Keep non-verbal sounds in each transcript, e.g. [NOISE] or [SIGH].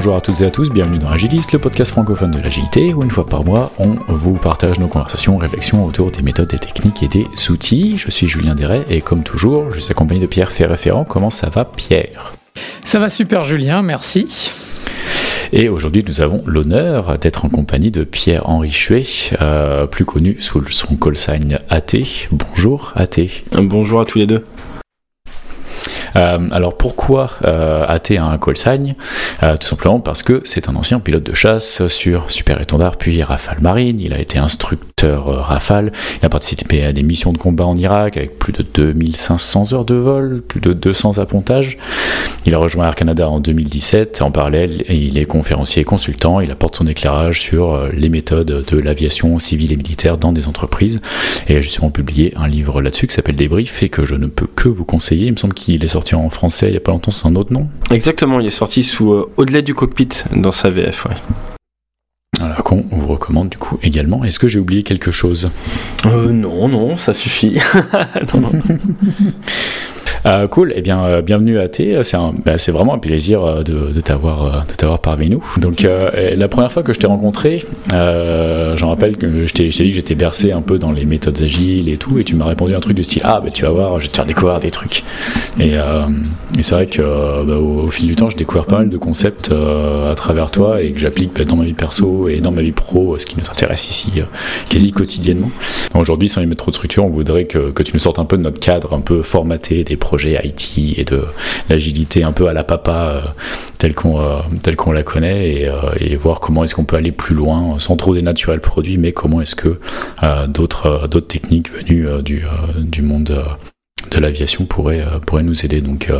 Bonjour à toutes et à tous, bienvenue dans Agilist, le podcast francophone de l'agilité, où une fois par mois, on vous partage nos conversations, réflexions autour des méthodes, des techniques et des outils. Je suis Julien Deret et comme toujours, je suis accompagné de Pierre Ferréférent. Comment ça va Pierre? Ça va super Julien, merci. Et aujourd'hui, nous avons l'honneur d'être en compagnie de Pierre-Henri Chuet, euh, plus connu sous son call sign AT. Bonjour AT. Bonjour à tous les deux. Euh, alors pourquoi euh, AT a un call sign euh, Tout simplement parce que c'est un ancien pilote de chasse sur Super Étendard puis Rafale Marine. Il a été instructeur Rafale. Il a participé à des missions de combat en Irak avec plus de 2500 heures de vol, plus de 200 appontages. Il a rejoint Air Canada en 2017. En parallèle, il est conférencier et consultant. Il apporte son éclairage sur les méthodes de l'aviation civile et militaire dans des entreprises. Et a justement publié un livre là-dessus qui s'appelle Débrief et que je ne peux que vous conseiller. Il me semble qu'il est sorti en français il n'y a pas longtemps sous un autre nom? Exactement, il est sorti sous euh, Au-delà du cockpit dans sa VF. Voilà, qu'on vous recommande du coup également. Est-ce que j'ai oublié quelque chose? Euh, Non, non, ça suffit. [LAUGHS] non, non. [LAUGHS] Euh, cool, et eh bien euh, bienvenue à T. C'est bah, vraiment un plaisir euh, de, de t'avoir parmi nous. Donc la première fois que je t'ai rencontré, j'en rappelle que je t'ai dit que j'étais bercé un peu dans les méthodes agiles et tout, et tu m'as répondu un truc du style ah bah tu vas voir, je vais te faire découvrir des trucs. Et, et c'est vrai que bah, au, fil du temps, je découvre pas mal de concepts à travers toi et que j'applique bah, dans ma vie perso et dans ma vie pro, ce qui nous intéresse ici quasi quotidiennement. Aujourd'hui, sans y mettre trop de structure, on voudrait que, que tu nous sortes un peu de notre cadre un peu formaté des projet IT et de l'agilité un peu à la papa euh, telle qu'on euh, telle qu'on la connaît et, euh, et voir comment est-ce qu'on peut aller plus loin sans trop dénaturer le produit mais comment est-ce que d'autres d'autres techniques venues du, monde de l'aviation pourraient, pourraient nous aider. Donc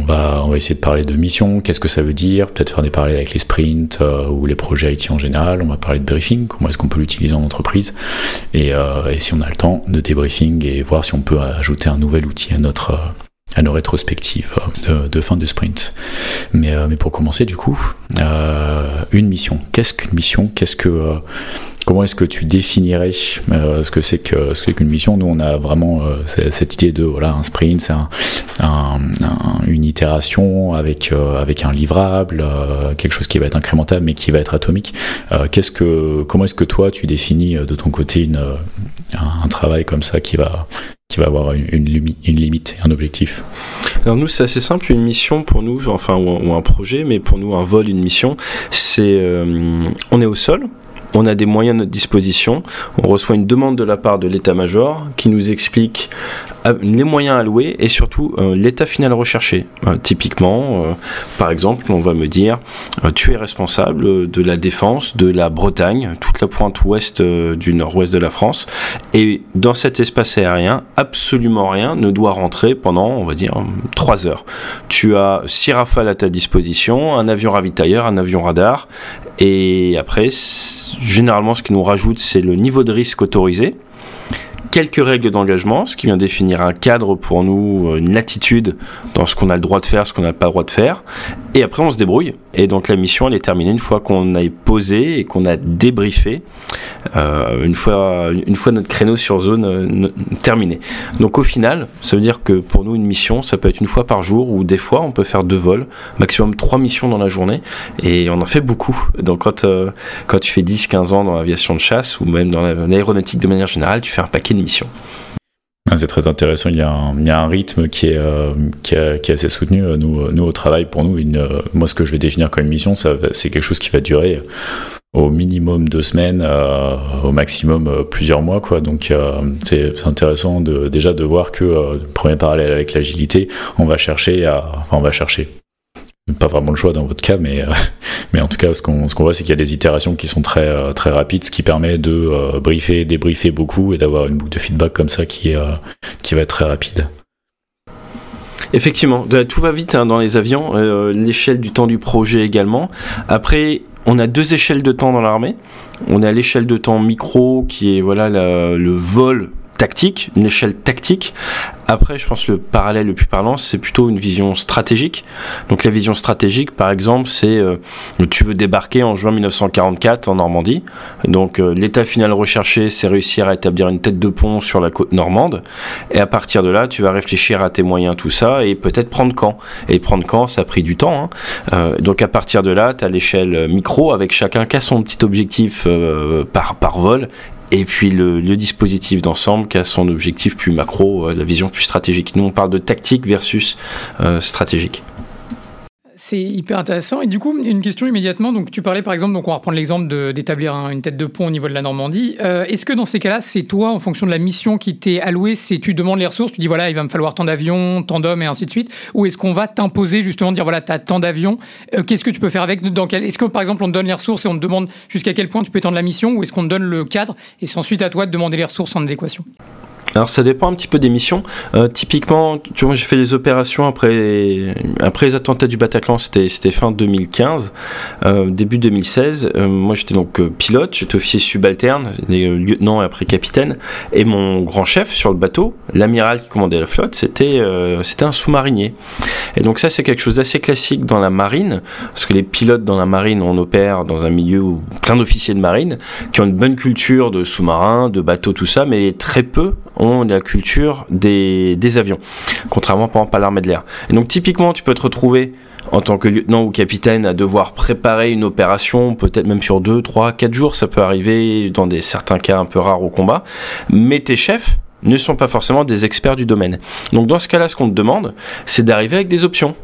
on va, on va essayer de parler de mission, qu'est-ce que ça veut dire, peut-être faire des parallèles avec les sprints ou les projets IT en général. On va parler de briefing, comment est-ce qu'on peut l'utiliser en entreprise. Et, et, si on a le temps, de débriefing et voir si on peut ajouter un nouvel outil à notre, à nos rétrospectives de, fin de sprint. Mais, euh, mais pour commencer, du coup, euh, une mission. Qu'est-ce qu'une mission? Qu'est-ce que euh, comment est-ce que tu définirais ce que c'est que ce qu'une mission? Nous, on a vraiment cette idée de voilà un sprint, c'est un, une itération avec avec un livrable, quelque chose qui va être incrémentable mais qui va être atomique. qu'est-ce que comment est-ce que toi tu définis de ton côté une, un travail comme ça qui va qui va avoir une, une limite, un objectif. Alors nous, c'est assez simple, une mission pour nous, enfin, ou, un projet, mais pour nous, un vol, une mission, c'est, euh, on est au sol, on a des moyens à notre disposition, on reçoit une demande de la part de l'état-major qui nous explique les moyens alloués et surtout euh, l'état final recherché. Euh, typiquement, euh, par exemple, on va me dire tu es responsable de la défense de la Bretagne, toute la pointe ouest du nord-ouest de la France, et dans cet espace aérien, absolument rien ne doit rentrer pendant, on va dire, trois heures. Tu as six rafales à ta disposition, un avion ravitailleur, un avion radar, et après, généralement, ce qui nous rajoute, c'est le niveau de risque autorisé quelques règles d'engagement, ce qui vient définir un cadre pour nous, une latitude dans ce qu'on a le droit de faire, ce qu'on n'a pas le droit de faire. Et après, on se débrouille. Et donc, la mission, elle est terminée une fois qu'on a posé et qu'on a débriefé, euh, une, fois, une fois notre créneau sur zone euh, terminé. Donc, au final, ça veut dire que pour nous, une mission, ça peut être une fois par jour ou des fois, on peut faire deux vols, maximum trois missions dans la journée. Et on en fait beaucoup. Donc, quand, euh, quand tu fais 10-15 ans dans l'aviation de chasse ou même dans l'aéronautique de manière générale, tu fais un paquet de mission. Ah, c'est très intéressant. Il y, a un, il y, a un, rythme qui est, euh, qui, est, qui, est, assez soutenu. Nous, nous, au travail, pour nous, une, moi, ce que je vais définir comme mission, c'est quelque chose qui va durer au minimum deux semaines, euh, au maximum euh, plusieurs mois. Quoi. Donc, euh, c'est intéressant de, déjà de voir que, premier parallèle avec l'agilité, on va chercher à. Enfin, on va chercher pas vraiment le choix dans votre cas, mais, euh, [LAUGHS] mais en tout cas, ce qu'on voit, c'est qu'il y a des itérations qui sont très, euh, très rapides, ce qui permet de euh, briefer, débriefer beaucoup et d'avoir une boucle de feedback comme ça qui, qui va être très rapide. Effectivement, tout va vite hein, dans les avions, l'échelle du temps du projet également. Après, on a deux échelles de temps dans l'armée. On a l'échelle de temps micro qui est voilà le vol tactique, une échelle tactique. Après, je pense que le parallèle le plus parlant, c'est plutôt une vision stratégique. Donc la vision stratégique, par exemple, c'est euh, tu veux débarquer en juin 1944 en Normandie. Donc euh, l'état final recherché, c'est réussir à établir une tête de pont sur la côte normande. Et à partir de là, tu vas réfléchir à tes moyens, tout ça, et peut-être prendre camp. Et prendre camp, ça a pris du temps. Hein. Euh, donc à partir de là, tu as l'échelle micro, avec chacun qui a son petit objectif par, par vol, et puis le, dispositif d'ensemble qui a son objectif plus macro, euh, la vision plus stratégique. Nous, on parle de tactique versus euh, stratégique. C'est hyper intéressant. Et du coup, une question immédiatement. Donc, tu parlais par exemple, donc on va reprendre l'exemple d'établir une tête de pont au niveau de la Normandie. Euh, est-ce que dans ces cas-là, c'est toi, en fonction de la mission qui t'est allouée, c'est tu demandes les ressources, tu dis voilà, il va me falloir tant d'avions, tant d'hommes et ainsi de suite Ou est-ce qu'on va t'imposer justement, dire voilà, tu as tant d'avions, euh, qu'est-ce que tu peux faire avec? Dans quel... Est-ce que par exemple, on te donne les ressources et on te demande jusqu'à quel point tu peux étendre la mission Ou est-ce qu'on te donne le cadre et c'est ensuite à toi de demander les ressources en adéquation? Alors ça dépend un petit peu des missions. Euh, typiquement, tu vois, j'ai fait les opérations après, après les attentats du Bataclan, c'était, fin 2015, euh, début 2016. Euh, moi j'étais donc pilote, j'étais officier subalterne, lieutenant et après capitaine. Et mon grand chef sur le bateau, l'amiral qui commandait la flotte, c'était un sous-marinier. Et donc ça c'est quelque chose d'assez classique dans la marine, parce que les pilotes dans la marine, on opère dans un milieu où plein d'officiers de marine qui ont une bonne culture de sous-marins, de bateaux, tout ça, mais très peu ont la culture des, avions, contrairement par exemple à l'armée de l'air. Et donc typiquement, tu peux te retrouver en tant que lieutenant ou capitaine à devoir préparer une opération, peut-être même sur 2, 3, 4 jours, ça peut arriver dans certains cas un peu rares au combat, mais tes chefs ne sont pas forcément des experts du domaine. Donc dans ce cas-là, ce qu'on te demande, c'est d'arriver avec des options.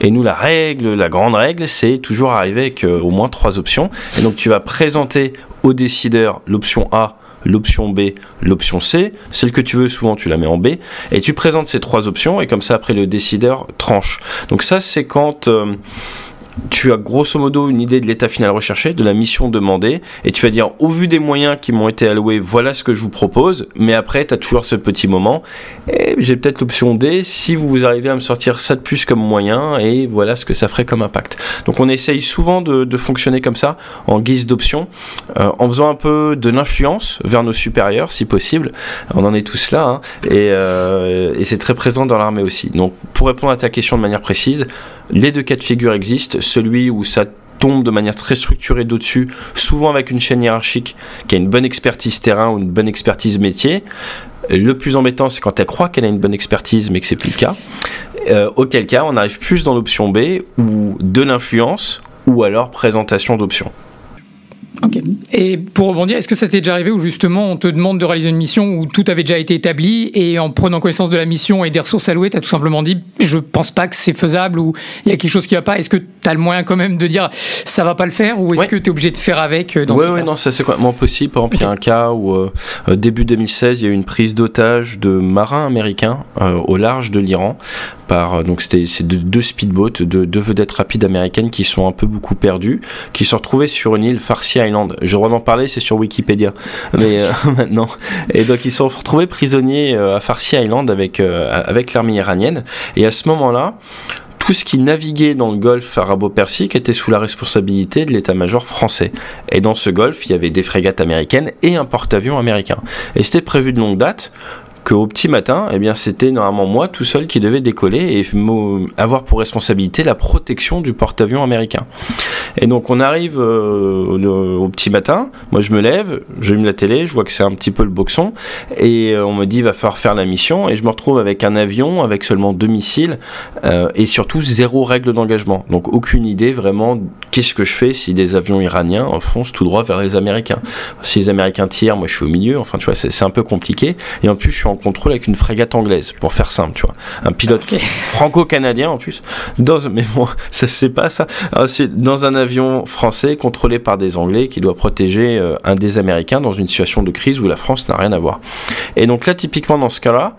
Et nous, la règle, la grande règle, c'est toujours arriver avec euh, au moins trois options. Et donc tu vas présenter au décideur l'option A l'option B, l'option C. Celle que tu veux, souvent tu la mets en B. Et tu présentes ces trois options et comme ça après le décideur tranche. Donc ça c'est quand... Euh, tu as grosso modo une idée de l'état final recherché, de la mission demandée, et tu vas dire au vu des moyens qui m'ont été alloués, voilà ce que je vous propose, mais après tu as toujours ce petit moment, et j'ai peut-être l'option D si vous arrivez à me sortir ça de plus comme moyen, et voilà ce que ça ferait comme impact. Donc on essaye souvent de, fonctionner comme ça, en guise d'option, euh, en faisant un peu de l'influence vers nos supérieurs si possible, on en est tous là, hein. euh, et c'est très présent dans l'armée aussi. Donc pour répondre à ta question de manière précise, les deux cas de figure existent, celui où ça tombe de manière très structurée d'au-dessus, souvent avec une chaîne hiérarchique qui a une bonne expertise terrain ou une bonne expertise métier. Le plus embêtant, c'est quand elle croit qu'elle a une bonne expertise, mais que c'est plus le cas. Euh, auquel cas, on arrive plus dans l'option B, ou de l'influence, ou alors présentation d'options. Ok. Et pour rebondir, est-ce que ça t'est déjà arrivé où justement on te demande de réaliser une mission où tout avait déjà été établi et en prenant connaissance de la mission et des ressources allouées, tu as tout simplement dit je pense pas que c'est faisable ou il y a quelque chose qui va pas Est-ce que tu as le moyen quand même de dire ça va pas le faire ou est-ce que tu es obligé de faire avec euh, dans Oui, non, ça c'est complètement possible. Par exemple, il y a un cas où euh, euh, début 2016, il y a eu une prise d'otage de marins américains au large de l'Iran par donc c'était deux, deux speedboats, deux, deux, vedettes rapides américaines qui sont un peu beaucoup perdues, qui se retrouvaient sur une île Farsi Island. Je droit d'en parler, c'est sur Wikipédia, mais euh, [LAUGHS] maintenant. Et donc ils sont retrouvés prisonniers euh, à Farsi Island avec euh, avec l'armée iranienne. Et à ce moment-là, tout ce qui naviguait dans le golfe arabo-persique était sous la responsabilité de l'état-major français. Et dans ce golfe, il y avait des frégates américaines et un porte-avions américain. Et c'était prévu de longue date qu'au petit matin, eh bien, c'était normalement moi tout seul qui devais décoller et avoir pour responsabilité la protection du porte-avions américain. Et donc on arrive euh, au petit matin, moi je me lève, j'allume la télé, je vois que c'est un petit peu le boxon, et euh, on me dit va falloir faire la mission, et je me retrouve avec un avion, avec seulement deux missiles, euh, et surtout zéro règle d'engagement. Donc aucune idée vraiment qu'est-ce que je fais si des avions iraniens foncent tout droit vers les Américains? Si les Américains tirent, moi je suis au milieu, enfin tu vois, c'est un peu compliqué, et en plus je suis en contrôle avec une frégate anglaise, pour faire simple, tu vois. Un pilote [LAUGHS] franco-canadien en plus. Dans, mais bon, [LAUGHS] ça c'est pas ça. C'est dans un avion français contrôlé par des Anglais qui doit protéger euh, un des Américains dans une situation de crise où la France n'a rien à voir. Et donc là, typiquement dans ce cas-là,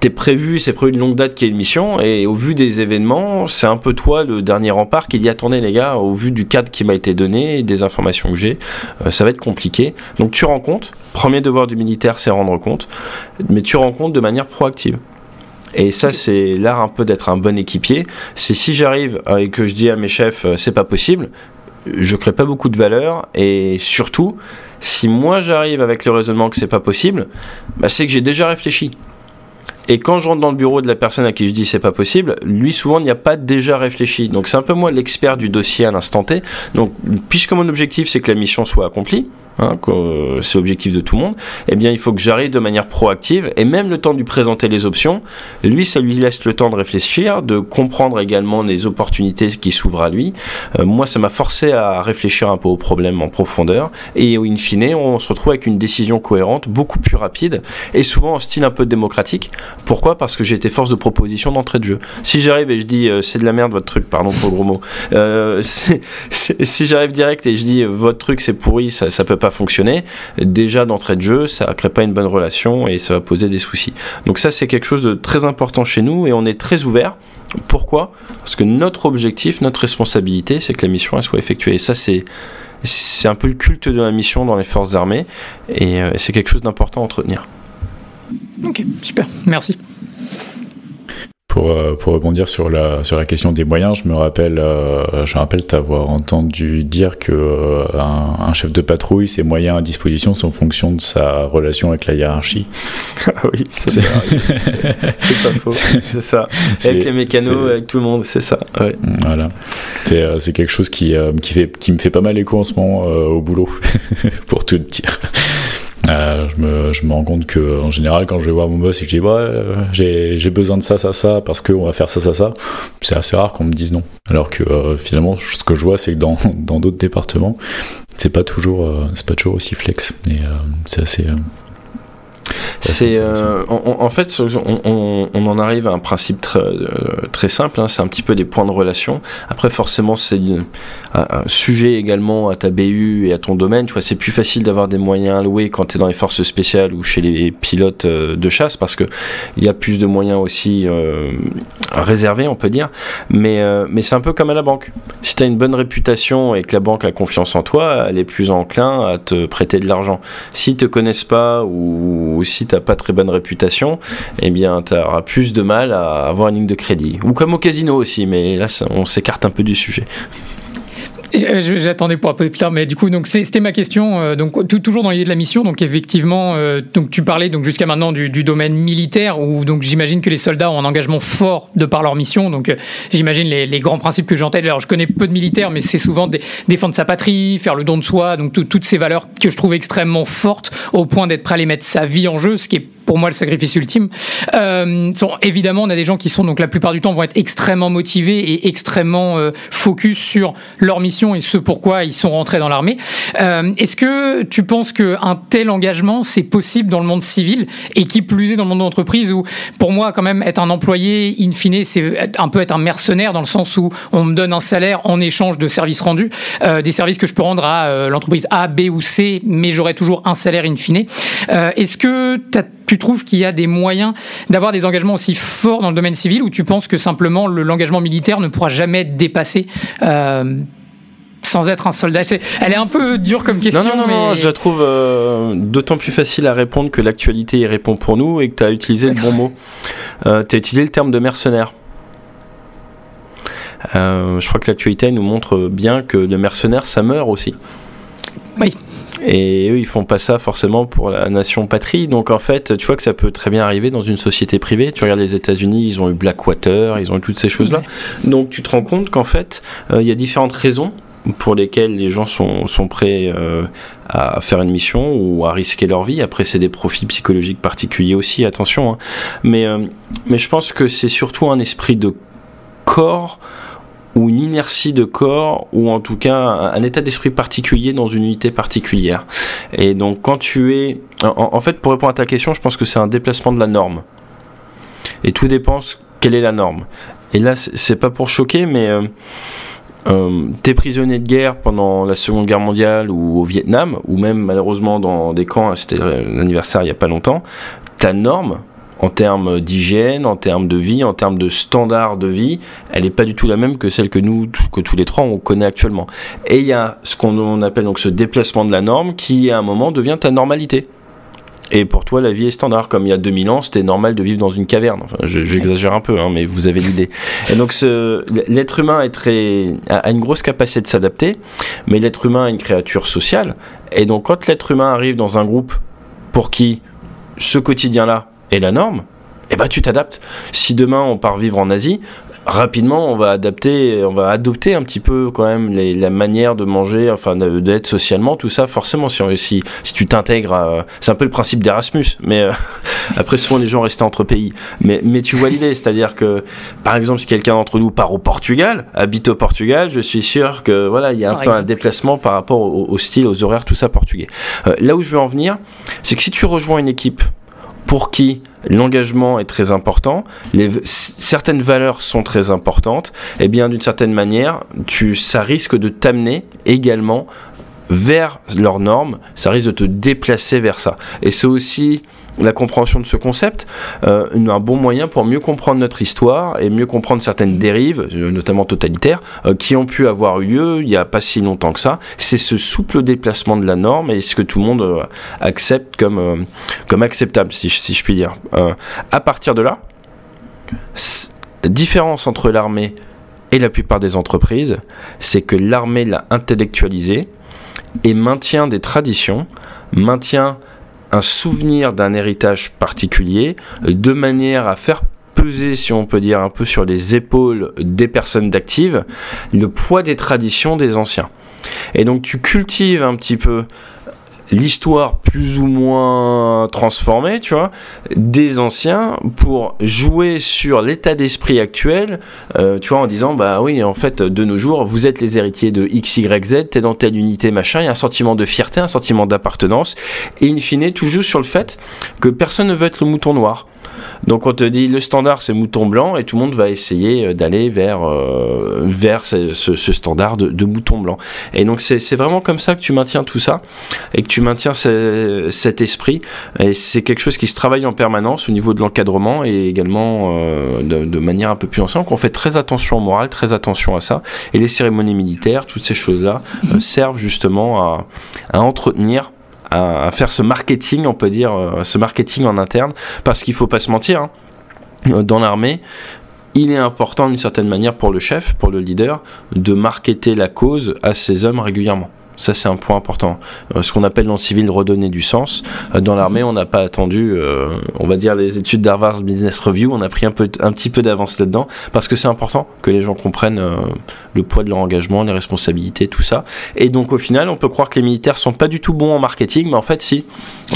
t'es prévu, c'est prévu de longue date qu'il y ait une mission, et au vu des événements, c'est un peu toi le dernier rempart qui dit attendez les gars, au vu du cadre qui m'a été donné, des informations que j'ai, euh, ça va être compliqué. Donc tu rends compte, premier devoir du militaire c'est rendre compte, mais tu rends compte de manière proactive. Et ça, c'est l'art un peu d'être un bon équipier. C'est si j'arrive euh, et que je dis à mes chefs, euh, c'est pas possible, je crée pas beaucoup de valeur et surtout, Si moi j'arrive avec le raisonnement que c'est pas possible, bah, c'est que j'ai déjà réfléchi. Et quand je rentre dans le bureau de la personne à qui je dis c'est pas possible, lui souvent n'y a pas déjà réfléchi. Donc c'est un peu moi l'expert du dossier à l'instant T. Donc puisque mon objectif c'est que la mission soit accomplie, Hein, c'est l'objectif de tout le monde, eh bien il faut que j'arrive de manière proactive et même le temps de lui présenter les options, lui ça lui laisse le temps de réfléchir, de comprendre également les opportunités qui s'ouvrent à lui. Euh, moi ça m'a forcé à réfléchir un peu au problème en profondeur et in fine on se retrouve avec une décision cohérente, beaucoup plus rapide et souvent en style un peu démocratique. Pourquoi Parce que j'ai été force de proposition d'entrée de jeu. Si j'arrive et je dis euh, c'est de la merde votre truc, pardon pour le gros mot, euh, [LAUGHS] si j'arrive direct et je dis votre truc c'est pourri, ça, ça peut pas fonctionner, déjà d'entrée de jeu, ça crée pas une bonne relation et ça va poser des soucis. Donc ça, c'est quelque chose de très important chez nous et on est très ouvert. Pourquoi Parce que notre objectif, notre responsabilité, c'est que la mission soit effectuée. Et ça, c'est c'est un peu le culte de la mission dans les forces armées et euh, c'est quelque chose d'important à entretenir. Ok, super, merci. Pour, euh, pour, rebondir sur la, sur la question des moyens, je me rappelle, euh, je rappelle t'avoir entendu dire que euh, un, chef de patrouille, ses moyens à disposition sont en fonction de sa relation avec la hiérarchie. ah oui, c'est [LAUGHS] pas faux. C'est ça. Avec les mécanos, avec tout le monde, c'est ça. Ouais. Voilà. C'est quelque chose qui, qui, fait, qui me fait pas mal écho en ce moment au boulot, [LAUGHS] pour tout dire. Euh, je, me, je, me, rends compte que en général, quand je vais voir mon boss et que je dis ouais, euh, j'ai besoin de ça, ça, ça, parce qu'on va faire ça, ça, ça, c'est assez rare qu'on me dise non. Alors que euh, finalement, ce que je vois, c'est que dans [LAUGHS] d'autres départements, c'est pas toujours, pas toujours aussi flex. Et c'est assez. C'est euh, en, fait, on, on, en arrive à un principe très, euh, très simple. Hein, c'est un petit peu des points de relation. Après, forcément, c'est un, sujet également à ta BU et à ton domaine. Tu vois, c'est plus facile d'avoir des moyens alloués quand tu es dans les forces spéciales ou chez les pilotes euh, de chasse parce que il y a plus de moyens aussi réservés, on peut dire. Mais mais c'est un peu comme à la banque. Si tu as une bonne réputation et que la banque a confiance en toi, elle est plus enclin à te prêter de l'argent. S'ils te connaissent pas ou si t'as pas très bonne réputation, eh bien, tu auras plus de mal à avoir une ligne de crédit. Ou comme au casino aussi, mais là, on s'écarte un peu du sujet. J'attendais pour un peu plus tard, mais du coup, donc c'était ma question. Euh, donc toujours dans l'idée de la mission, donc effectivement, euh, donc tu parlais donc jusqu'à maintenant du, domaine militaire, où donc j'imagine que les soldats ont un engagement fort de par leur mission. Donc euh, j'imagine les, grands principes que j'ai en tête. Alors je connais peu de militaires, mais c'est souvent défendre sa patrie, faire le don de soi, donc toutes ces valeurs que je trouve extrêmement fortes au point d'être prêt à les mettre sa vie en jeu, ce qui est pour moi le sacrifice ultime. Euh, évidemment, on a des gens qui sont donc la plupart du temps vont être extrêmement motivés et extrêmement euh, focus sur leur mission et ce pourquoi ils sont rentrés dans l'armée. Euh, Est-ce que tu penses qu'un tel engagement c'est possible dans le monde civil et qui plus est dans le monde de l'entreprise où pour moi quand même être un employé in fine c'est un peu être un mercenaire dans le sens où on me donne un salaire en échange de services rendus, euh, des services que je peux rendre à euh, l'entreprise A, B ou C, mais j'aurai toujours un salaire in fine. Est-ce que tu tu trouves qu'il y a des moyens d'avoir des engagements aussi forts dans le domaine civil ou tu penses que simplement l'engagement militaire ne pourra jamais être dépassé euh, sans être un soldat? Elle est un peu dure comme question. Non, non, non, je la trouve euh, d'autant plus facile à répondre que l'actualité y répond pour nous et que tu as utilisé le bon mot. Euh, tu as utilisé le terme de mercenaire. je crois que l'actualité nous montre bien que le mercenaire, ça meurt aussi. Oui. Et eux, ils font pas ça forcément pour la nation patrie. Donc en fait, tu vois que ça peut très bien arriver dans une société privée. Tu regardes les États-Unis, ils ont eu Blackwater, ils ont eu toutes ces choses-là. Donc tu te rends compte qu'en fait, euh, il y a différentes raisons pour lesquelles les gens sont, sont prêts euh, à faire une mission ou à risquer leur vie. Après, c'est des profils psychologiques particuliers aussi, attention. Hein. Mais, euh, mais je pense que c'est surtout un esprit de corps ou une inertie de corps, ou en tout cas un, état d'esprit particulier dans une unité particulière. Et donc quand tu es... En, fait, pour répondre à ta question, je pense que c'est un déplacement de la norme. Et tout dépend quelle est la norme. Et là, c'est pas pour choquer, mais... Euh, euh, t'es prisonnier de guerre pendant la Seconde Guerre mondiale ou au Vietnam, ou même malheureusement dans des camps, c'était l'anniversaire il n'y a pas longtemps, ta norme, en termes d'hygiène, en termes de vie, en termes de standard de vie, elle n'est pas du tout la même que celle que nous, que tous les trois, on connaît actuellement. Et il y a ce qu'on appelle donc ce déplacement de la norme qui, à un moment, devient ta normalité. Et pour toi, la vie est standard. Comme il y a 2000 ans, c'était normal de vivre dans une caverne. Enfin, j'exagère un peu, hein, mais vous avez l'idée. Et donc, l'être humain a une grosse capacité de s'adapter, mais l'être humain est une créature sociale. Et donc, quand l'être humain arrive dans un groupe pour qui ce quotidien-là est la norme, eh ben, tu t'adaptes. Si demain on part vivre en Asie, rapidement, on va adapter, on va adopter un petit peu quand même la manière de manger, enfin d'être socialement, tout ça. Forcément, si, si, si tu t'intègres, c'est un peu le principe d'Erasmus, mais euh, [LAUGHS] après souvent les gens restent entre pays. Mais, mais tu vois l'idée, c'est-à-dire que par exemple, si quelqu'un d'entre nous part au Portugal, habite au Portugal, je suis sûr que voilà, il y a un peu un déplacement par rapport au, style, aux horaires, tout ça portugais. Euh, là où je veux en venir, c'est que si tu rejoins une équipe pour qui l'engagement est très important, certaines valeurs sont très importantes, et eh bien d'une certaine manière, tu, ça risque de t'amener également vers leurs normes, ça risque de te déplacer vers ça. Et c'est aussi la compréhension de ce concept, euh, un bon moyen pour mieux comprendre notre histoire et mieux comprendre certaines dérives, euh, notamment totalitaires, euh, qui ont pu avoir eu lieu il n'y a pas si longtemps que ça. C'est ce souple déplacement de la norme et ce que tout le monde accepte comme, comme acceptable, si, si je puis dire. à partir de là, la différence entre l'armée et la plupart des entreprises, c'est que l'armée l'a intellectualisé et maintient des traditions, maintient un souvenir d'un héritage particulier, de manière à faire peser, si on peut dire, un peu sur les épaules des personnes d'actives, le poids des traditions des anciens. Et donc tu cultives un petit peu l'histoire plus ou moins transformée, tu vois, des anciens pour jouer sur l'état d'esprit actuel, euh, tu vois, en disant, bah oui, en fait, de nos jours, vous êtes les héritiers de X, Y, Z, t'es dans telle unité, machin, il y a un sentiment de fierté, un sentiment d'appartenance, et in fine, tout juste sur le fait que personne ne veut être le mouton noir. Donc on te dit le standard c'est mouton blanc et tout le monde va essayer euh, d'aller vers, euh, vers ce, standard de, mouton blanc. Et donc c'est vraiment comme ça que tu maintiens tout ça et que tu maintiens cet esprit. Et c'est quelque chose qui se travaille en permanence au niveau de l'encadrement et également euh, de, manière un peu plus ancienne. Donc on fait très attention au moral, très attention à ça. Et les cérémonies militaires, toutes ces choses-là mhm. servent justement à, à entretenir à, faire ce marketing, on peut dire, euh, ce marketing en interne, parce qu'il faut pas se mentir, hein. euh, dans l'armée, il est important d'une certaine manière pour le chef, pour le leader, de marketer la cause à ses hommes régulièrement. Ça, c'est un point important. Euh, ce qu'on appelle dans le civil redonner du sens. Euh, dans l'armée, on n'a pas attendu, euh, on va dire, les études d'Harvard Business Review. On a pris un, peu, un petit peu d'avance là-dedans parce que c'est important que les gens comprennent le poids de leur engagement, les responsabilités, tout ça. Et donc, au final, on peut croire que les militaires sont pas du tout bons en marketing, mais en fait, si.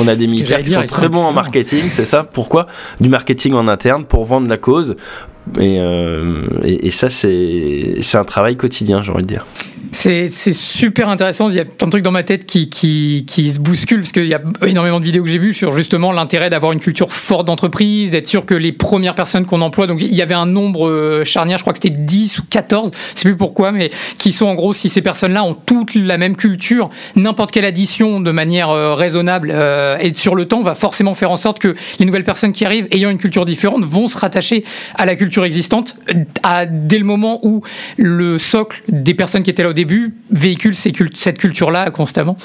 On a des militaires qui sont très bons en marketing, c'est ça. Pourquoi? Du marketing en interne pour vendre la cause. Et, et, et ça, c'est un travail quotidien, j'ai envie de dire. C'est super intéressant. Il y a plein de trucs dans ma tête qui, qui, qui se bousculent parce qu'il y a énormément de vidéos que j'ai vues sur justement l'intérêt d'avoir une culture forte d'entreprise, d'être sûr que les premières personnes qu'on emploie, donc il y avait un nombre euh, charnière, je crois que c'était 10 ou 14, je sais plus pourquoi, mais qui sont en gros, si ces personnes-là ont toutes la même culture, n'importe quelle addition de manière euh, raisonnable euh, et sur le temps va forcément faire en sorte que les nouvelles personnes qui arrivent, ayant une culture différente, vont se rattacher à la culture existante à, dès le moment où le socle des personnes qui étaient là au début début, véhicule cette culture-là constamment.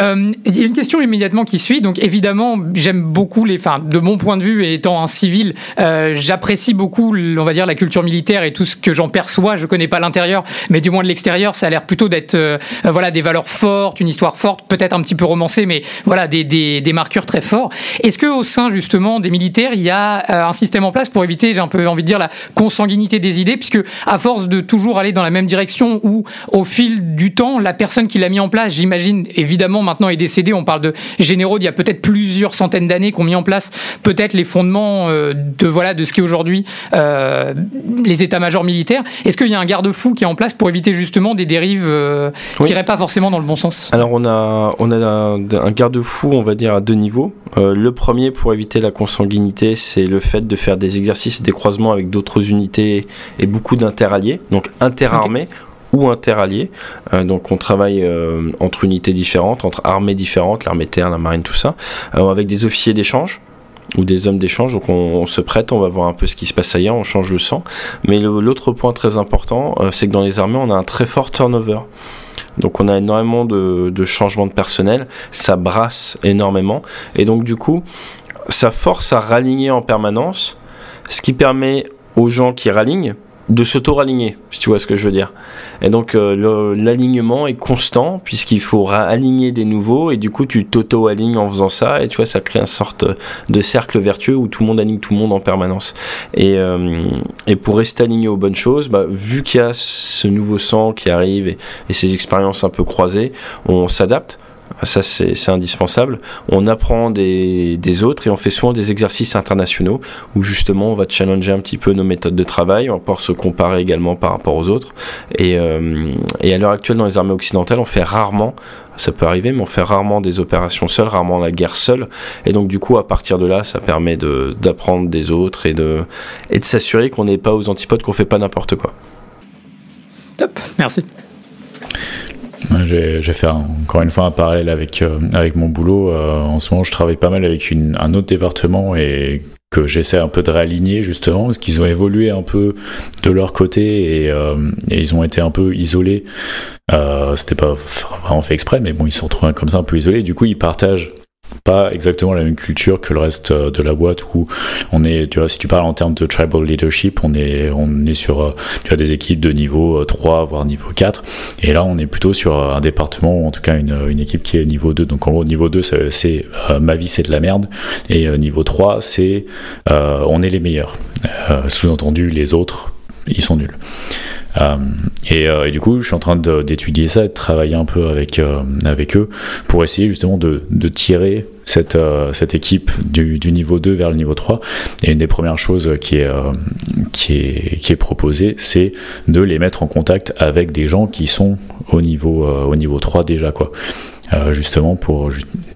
Euh, il y a une question immédiatement qui suit. Donc évidemment, j'aime beaucoup les, enfin, de mon point de vue étant un civil, euh, j'apprécie beaucoup, on va dire, la culture militaire et tout ce que j'en perçois. Je connais pas l'intérieur, mais du moins de l'extérieur, ça a l'air plutôt d'être, euh, voilà, des valeurs fortes, une histoire forte, peut-être un petit peu romancée, mais voilà, des, des, des marqueurs très forts. Est-ce que au sein justement des militaires, il y a un système en place pour éviter, j'ai un peu envie de dire, la consanguinité des idées, puisque à force de toujours aller dans la même direction ou au fil du temps, la personne qui l'a mis en place, j'imagine, évidemment, maintenant est décédée. On parle de généraux d'il y a peut-être plusieurs centaines d'années qui ont mis en place peut-être les fondements euh, de, voilà, de ce qui est aujourd'hui euh, les états-majors militaires. Est-ce qu'il y a un garde-fou qui est en place pour éviter justement des dérives euh, qui n'iraient pas forcément dans le bon sens? Alors, on a, on a un, garde-fou, on va dire, à deux niveaux. le premier, pour éviter la consanguinité, c'est le fait de faire des exercices et des croisements avec d'autres unités et beaucoup d'interalliés, donc interarmés ou interalliés. Euh, donc on travaille euh, entre unités différentes, entre armées différentes, l'armée terre, la marine, tout ça, euh, avec des officiers d'échange ou des hommes d'échange. Donc on, se prête, on va voir un peu ce qui se passe ailleurs, on change le sang. Mais l'autre point très important, c'est que dans les armées, on a un très fort turnover. Donc on a énormément de, de changements de personnel, ça brasse énormément. Et donc du coup, ça force à raligner en permanence, ce qui permet aux gens qui ralignent de s'auto-raligner, si tu vois ce que je veux dire. Et donc euh, l'alignement est constant puisqu'il faut aligner des nouveaux et du coup tu t'auto-alignes en faisant ça et tu vois ça crée une sorte de cercle vertueux où tout le monde aligne tout le monde en permanence. Et, euh, et pour rester aligné aux bonnes choses, bah, vu qu'il y a ce nouveau sang qui arrive et, et ces expériences un peu croisées, on s'adapte ça c'est indispensable. On apprend des, autres et on fait souvent des exercices internationaux où justement on va challenger un petit peu nos méthodes de travail, on pouvoir se comparer également par rapport aux autres. Et, euh, et à l'heure actuelle dans les armées occidentales, on fait rarement ça peut arriver, mais on fait rarement des opérations seules, rarement la guerre seule. Et donc, du coup, à partir de là, ça permet d'apprendre des autres et de, et de s'assurer qu'on n'est pas aux antipodes, qu'on fait pas n'importe quoi. Top, merci. J'ai fait encore une fois un parallèle avec, euh, avec mon boulot. Euh, en ce moment, je travaille pas mal avec un autre département et que j'essaie un peu de réaligner justement parce qu'ils ont évolué un peu de leur côté et, euh, et ils ont été un peu isolés. C'était pas vraiment fait exprès, mais bon, ils se retrouvés comme ça un peu isolés. Du coup, ils partagent pas exactement la même culture que le reste euh, de la boîte où on est tu vois si tu parles en termes de tribal leadership on est on est sur euh, tu des équipes de niveau 3 euh, voire niveau 4 et là on est plutôt sur un département ou en tout cas une, une équipe qui est niveau 2 donc en gros niveau 2 c'est ma vie c'est de la merde. Et niveau 3 c'est on est les meilleurs. Sous-entendu les autres ils sont nuls euh, euh, et, du coup, je suis en train d'étudier ça, de travailler un peu avec, euh, avec eux pour essayer justement de, tirer cette, cette équipe du, du, niveau 2 vers le niveau 3. Et une des premières choses qui est, qui est, qui est proposée, c'est de les mettre en contact avec des gens qui sont au niveau, au niveau 3 déjà, quoi. justement pour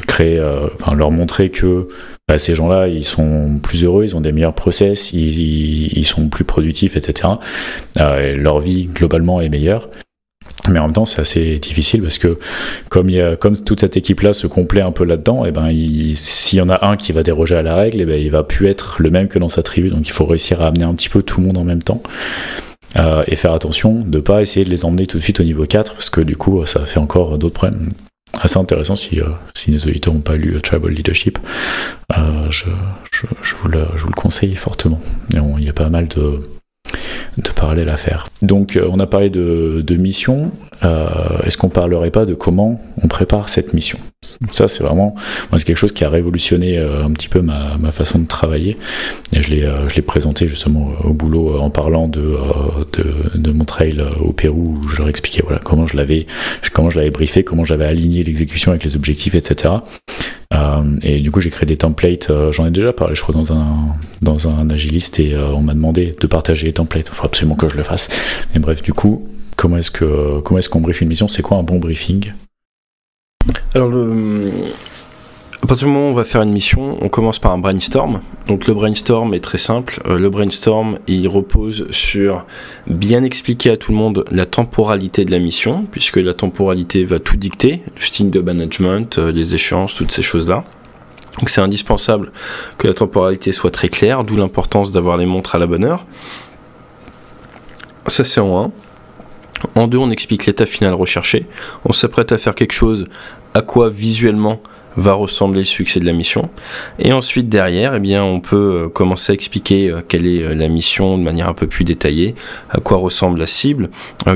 créer, enfin leur montrer que bah, ces gens-là, ils sont plus heureux, ils ont des meilleurs process, ils, ils, sont plus productifs, etc. Euh, leur vie globalement est meilleure. Mais en même temps, c'est assez difficile parce que comme, toute cette équipe-là se complaît un peu là-dedans, et eh ben, s'il y en a un qui va déroger à la règle, et eh ben, il va plus être le même que dans sa tribu. Donc il faut réussir à amener un petit peu tout le monde en même temps. Euh, et faire attention de pas essayer de les emmener tout de suite au niveau 4 parce que du coup ça fait encore d'autres problèmes assez intéressant si, euh, si les auditeurs n'ont pas lu euh, Tribal Leadership. Euh, je, je, je, vous le, je, vous le, conseille fortement. Il y a pas mal de, de parallèles à faire. Donc on a parlé de, de mission. Est-ce qu'on parlerait pas de comment on prépare cette mission? Ça c'est vraiment, moi c'est quelque chose qui a révolutionné un petit peu ma, façon de travailler. Et je l'ai, je l'ai présenté justement au boulot en parlant de, mon trail au Pérou où je leur expliquais voilà comment je l'avais, comment je l'avais briefé, comment j'avais aligné l'exécution avec les objectifs, etc. Euh, et du coup, j'ai créé des templates. Euh, j'en ai déjà parlé, je crois, dans un, dans un agiliste et euh, on m'a demandé de partager les templates. Il faut absolument que je le fasse. Mais bref, du coup, comment est-ce que comment est-ce qu'on brief une mission? C'est quoi un bon briefing? Alors, le, à partir du moment où on va faire une mission, on commence par un brainstorm. Donc le brainstorm est très simple. Euh, le brainstorm, il repose sur bien expliquer à tout le monde la temporalité de la mission, puisque la temporalité va tout dicter, le style de management, euh, les échanges, toutes ces choses-là. Donc c'est indispensable que la temporalité soit très claire, d'où l'importance d'avoir les montres à la bonne heure. Ça c'est en 1. En 2, on explique l'état final recherché. On s'apprête à faire quelque chose à quoi visuellement va ressembler le succès de la mission. Et ensuite derrière, eh bien, on peut euh, commencer à expliquer euh, quelle est euh, la mission de manière un peu plus détaillée, à quoi ressemble la cible,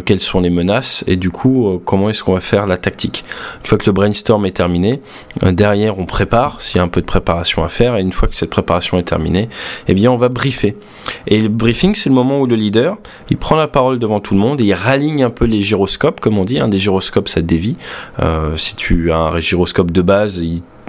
quelles sont les menaces et du coup comment est-ce qu'on va faire la tactique. Une fois que le brainstorm est terminé, derrière on prépare, s'il y a un peu de préparation à faire et une fois que cette préparation est terminée, eh bien on va briefer. Et le briefing c'est le moment où le leader, il prend la parole devant tout le monde et il raligne un peu les gyroscopes, comme on dit, hein, des gyroscopes ça dévie. si tu as un gyroscope de base,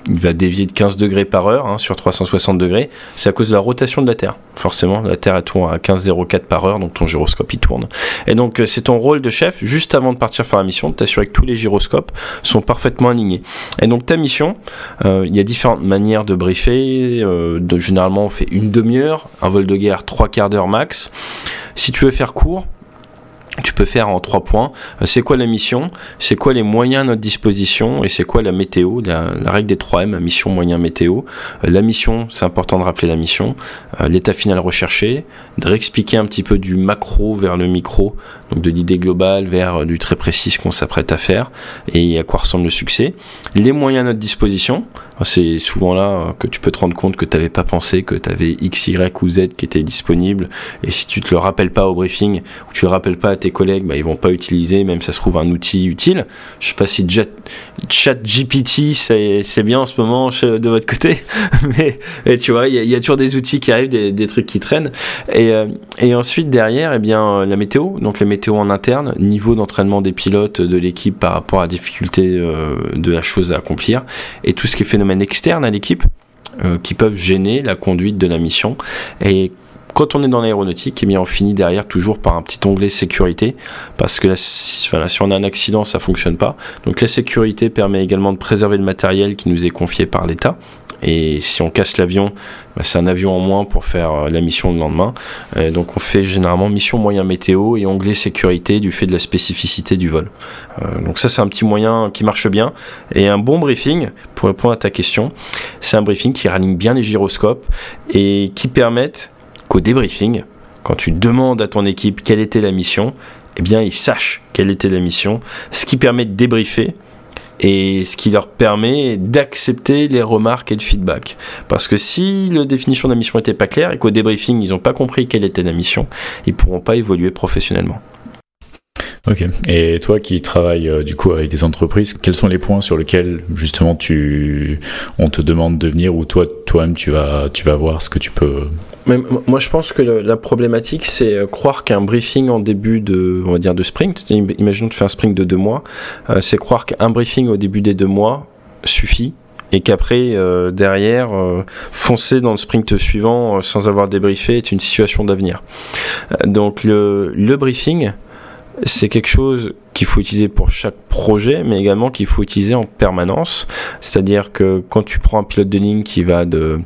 il, va dévier de 15 degrés par heure hein, sur 360 degrés. C'est à cause de la rotation de la Terre. Forcément, la Terre tourne à 15,04 par heure, donc ton gyroscope il tourne. Et donc euh, c'est ton rôle de chef, juste avant de partir faire la mission, de t'assurer que tous les gyroscopes sont parfaitement alignés. Et donc ta mission, euh, il y a différentes manières de briefer. Euh, généralement on fait une demi-heure, un vol de guerre trois quarts d'heure max. Si tu veux faire court, tu peux faire en trois points. Euh, c'est quoi la mission? C'est quoi les moyens à notre disposition? Et c'est quoi la météo? La, règle des 3 M, mission, moyen, météo. Euh, la mission, c'est important de rappeler la mission. Euh, l'état final recherché. De réexpliquer un petit peu du macro vers le micro. Donc de l'idée globale vers du très précis qu'on s'apprête à faire. Et à quoi ressemble le succès? Les moyens à notre disposition. C'est souvent là que tu peux te rendre compte que tu n'avais pas pensé que tu avais X, Y ou Z qui étaient disponibles. Et si tu te le rappelles pas au briefing, ou tu le rappelles pas à tes collègues, bah, ils vont pas utiliser, même ça se trouve un outil utile. Je sais pas si ChatGPT c'est bien en ce moment de votre côté, [LAUGHS] mais tu vois, il y, a toujours des outils qui arrivent, des, trucs qui traînent. Et, euh, ensuite derrière, eh bien la météo, donc la météo en interne, niveau d'entraînement des pilotes, de l'équipe par rapport à la difficulté euh, de la chose à accomplir, et tout ce qui est phénomène externe à l'équipe. Euh, qui peuvent gêner la conduite de la mission et quand on est dans l'aéronautique, eh bien on finit derrière toujours par un petit onglet sécurité, parce que si on a un accident, ça fonctionne pas. Donc la sécurité permet également de préserver le matériel qui nous est confié par l'État. Et si on casse l'avion, bah, c'est un avion en moins pour faire euh, la mission le lendemain. donc on fait généralement mission moyen météo et onglet sécurité du fait de la spécificité du vol. Euh, donc ça c'est un petit moyen qui marche bien. Et un bon briefing, pour répondre à ta question, c'est un briefing qui raligne bien les gyroscopes et qui permettent qu'au débriefing, quand tu demandes à ton équipe quelle était la mission, eh bien ils sachent quelle était la mission, ce qui permet de débriefer et ce qui leur permet d'accepter les remarques et le feedback. Parce que si la définition de la mission n'était pas claire et qu'au débriefing ils n'ont pas compris quelle était la mission, ils ne pourront pas évoluer professionnellement. Ok. Et toi qui travailles euh, du coup avec des entreprises, quels sont les points sur lesquels justement tu, on te demande de venir ou toi, toi-même tu vas, tu vas voir ce que tu peux moi, je pense que la problématique, c'est euh, croire qu'un briefing en début de, on va dire, de sprint, imaginons tu fais un sprint de deux mois, euh, c'est croire qu'un briefing au début des deux mois suffit et qu'après, derrière, foncer dans le sprint suivant sans avoir débriefé est une situation d'avenir. donc le briefing, c'est quelque chose qu'il faut utiliser pour chaque projet, mais également qu'il faut utiliser en permanence. C'est-à-dire que quand tu prends un pilote de ligne qui va de,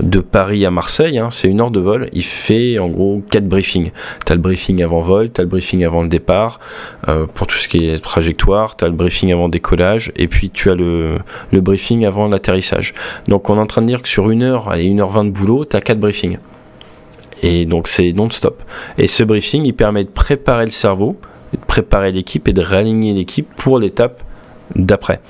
de Paris à Marseille, hein, c'est une heure de vol, il fait en gros quatre briefings. Tu as le briefing avant vol, tu as le briefing avant le départ, euh, pour tout ce qui est trajectoire, tu as le briefing avant décollage, et puis tu as le, le briefing avant l'atterrissage. Donc on est en train de dire que sur une heure et une heure vingt de boulot, tu as quatre briefings. Et donc c'est non-stop. Et ce briefing, il permet de préparer le cerveau préparer l'équipe et de réaligner l'équipe pour l'étape d'après.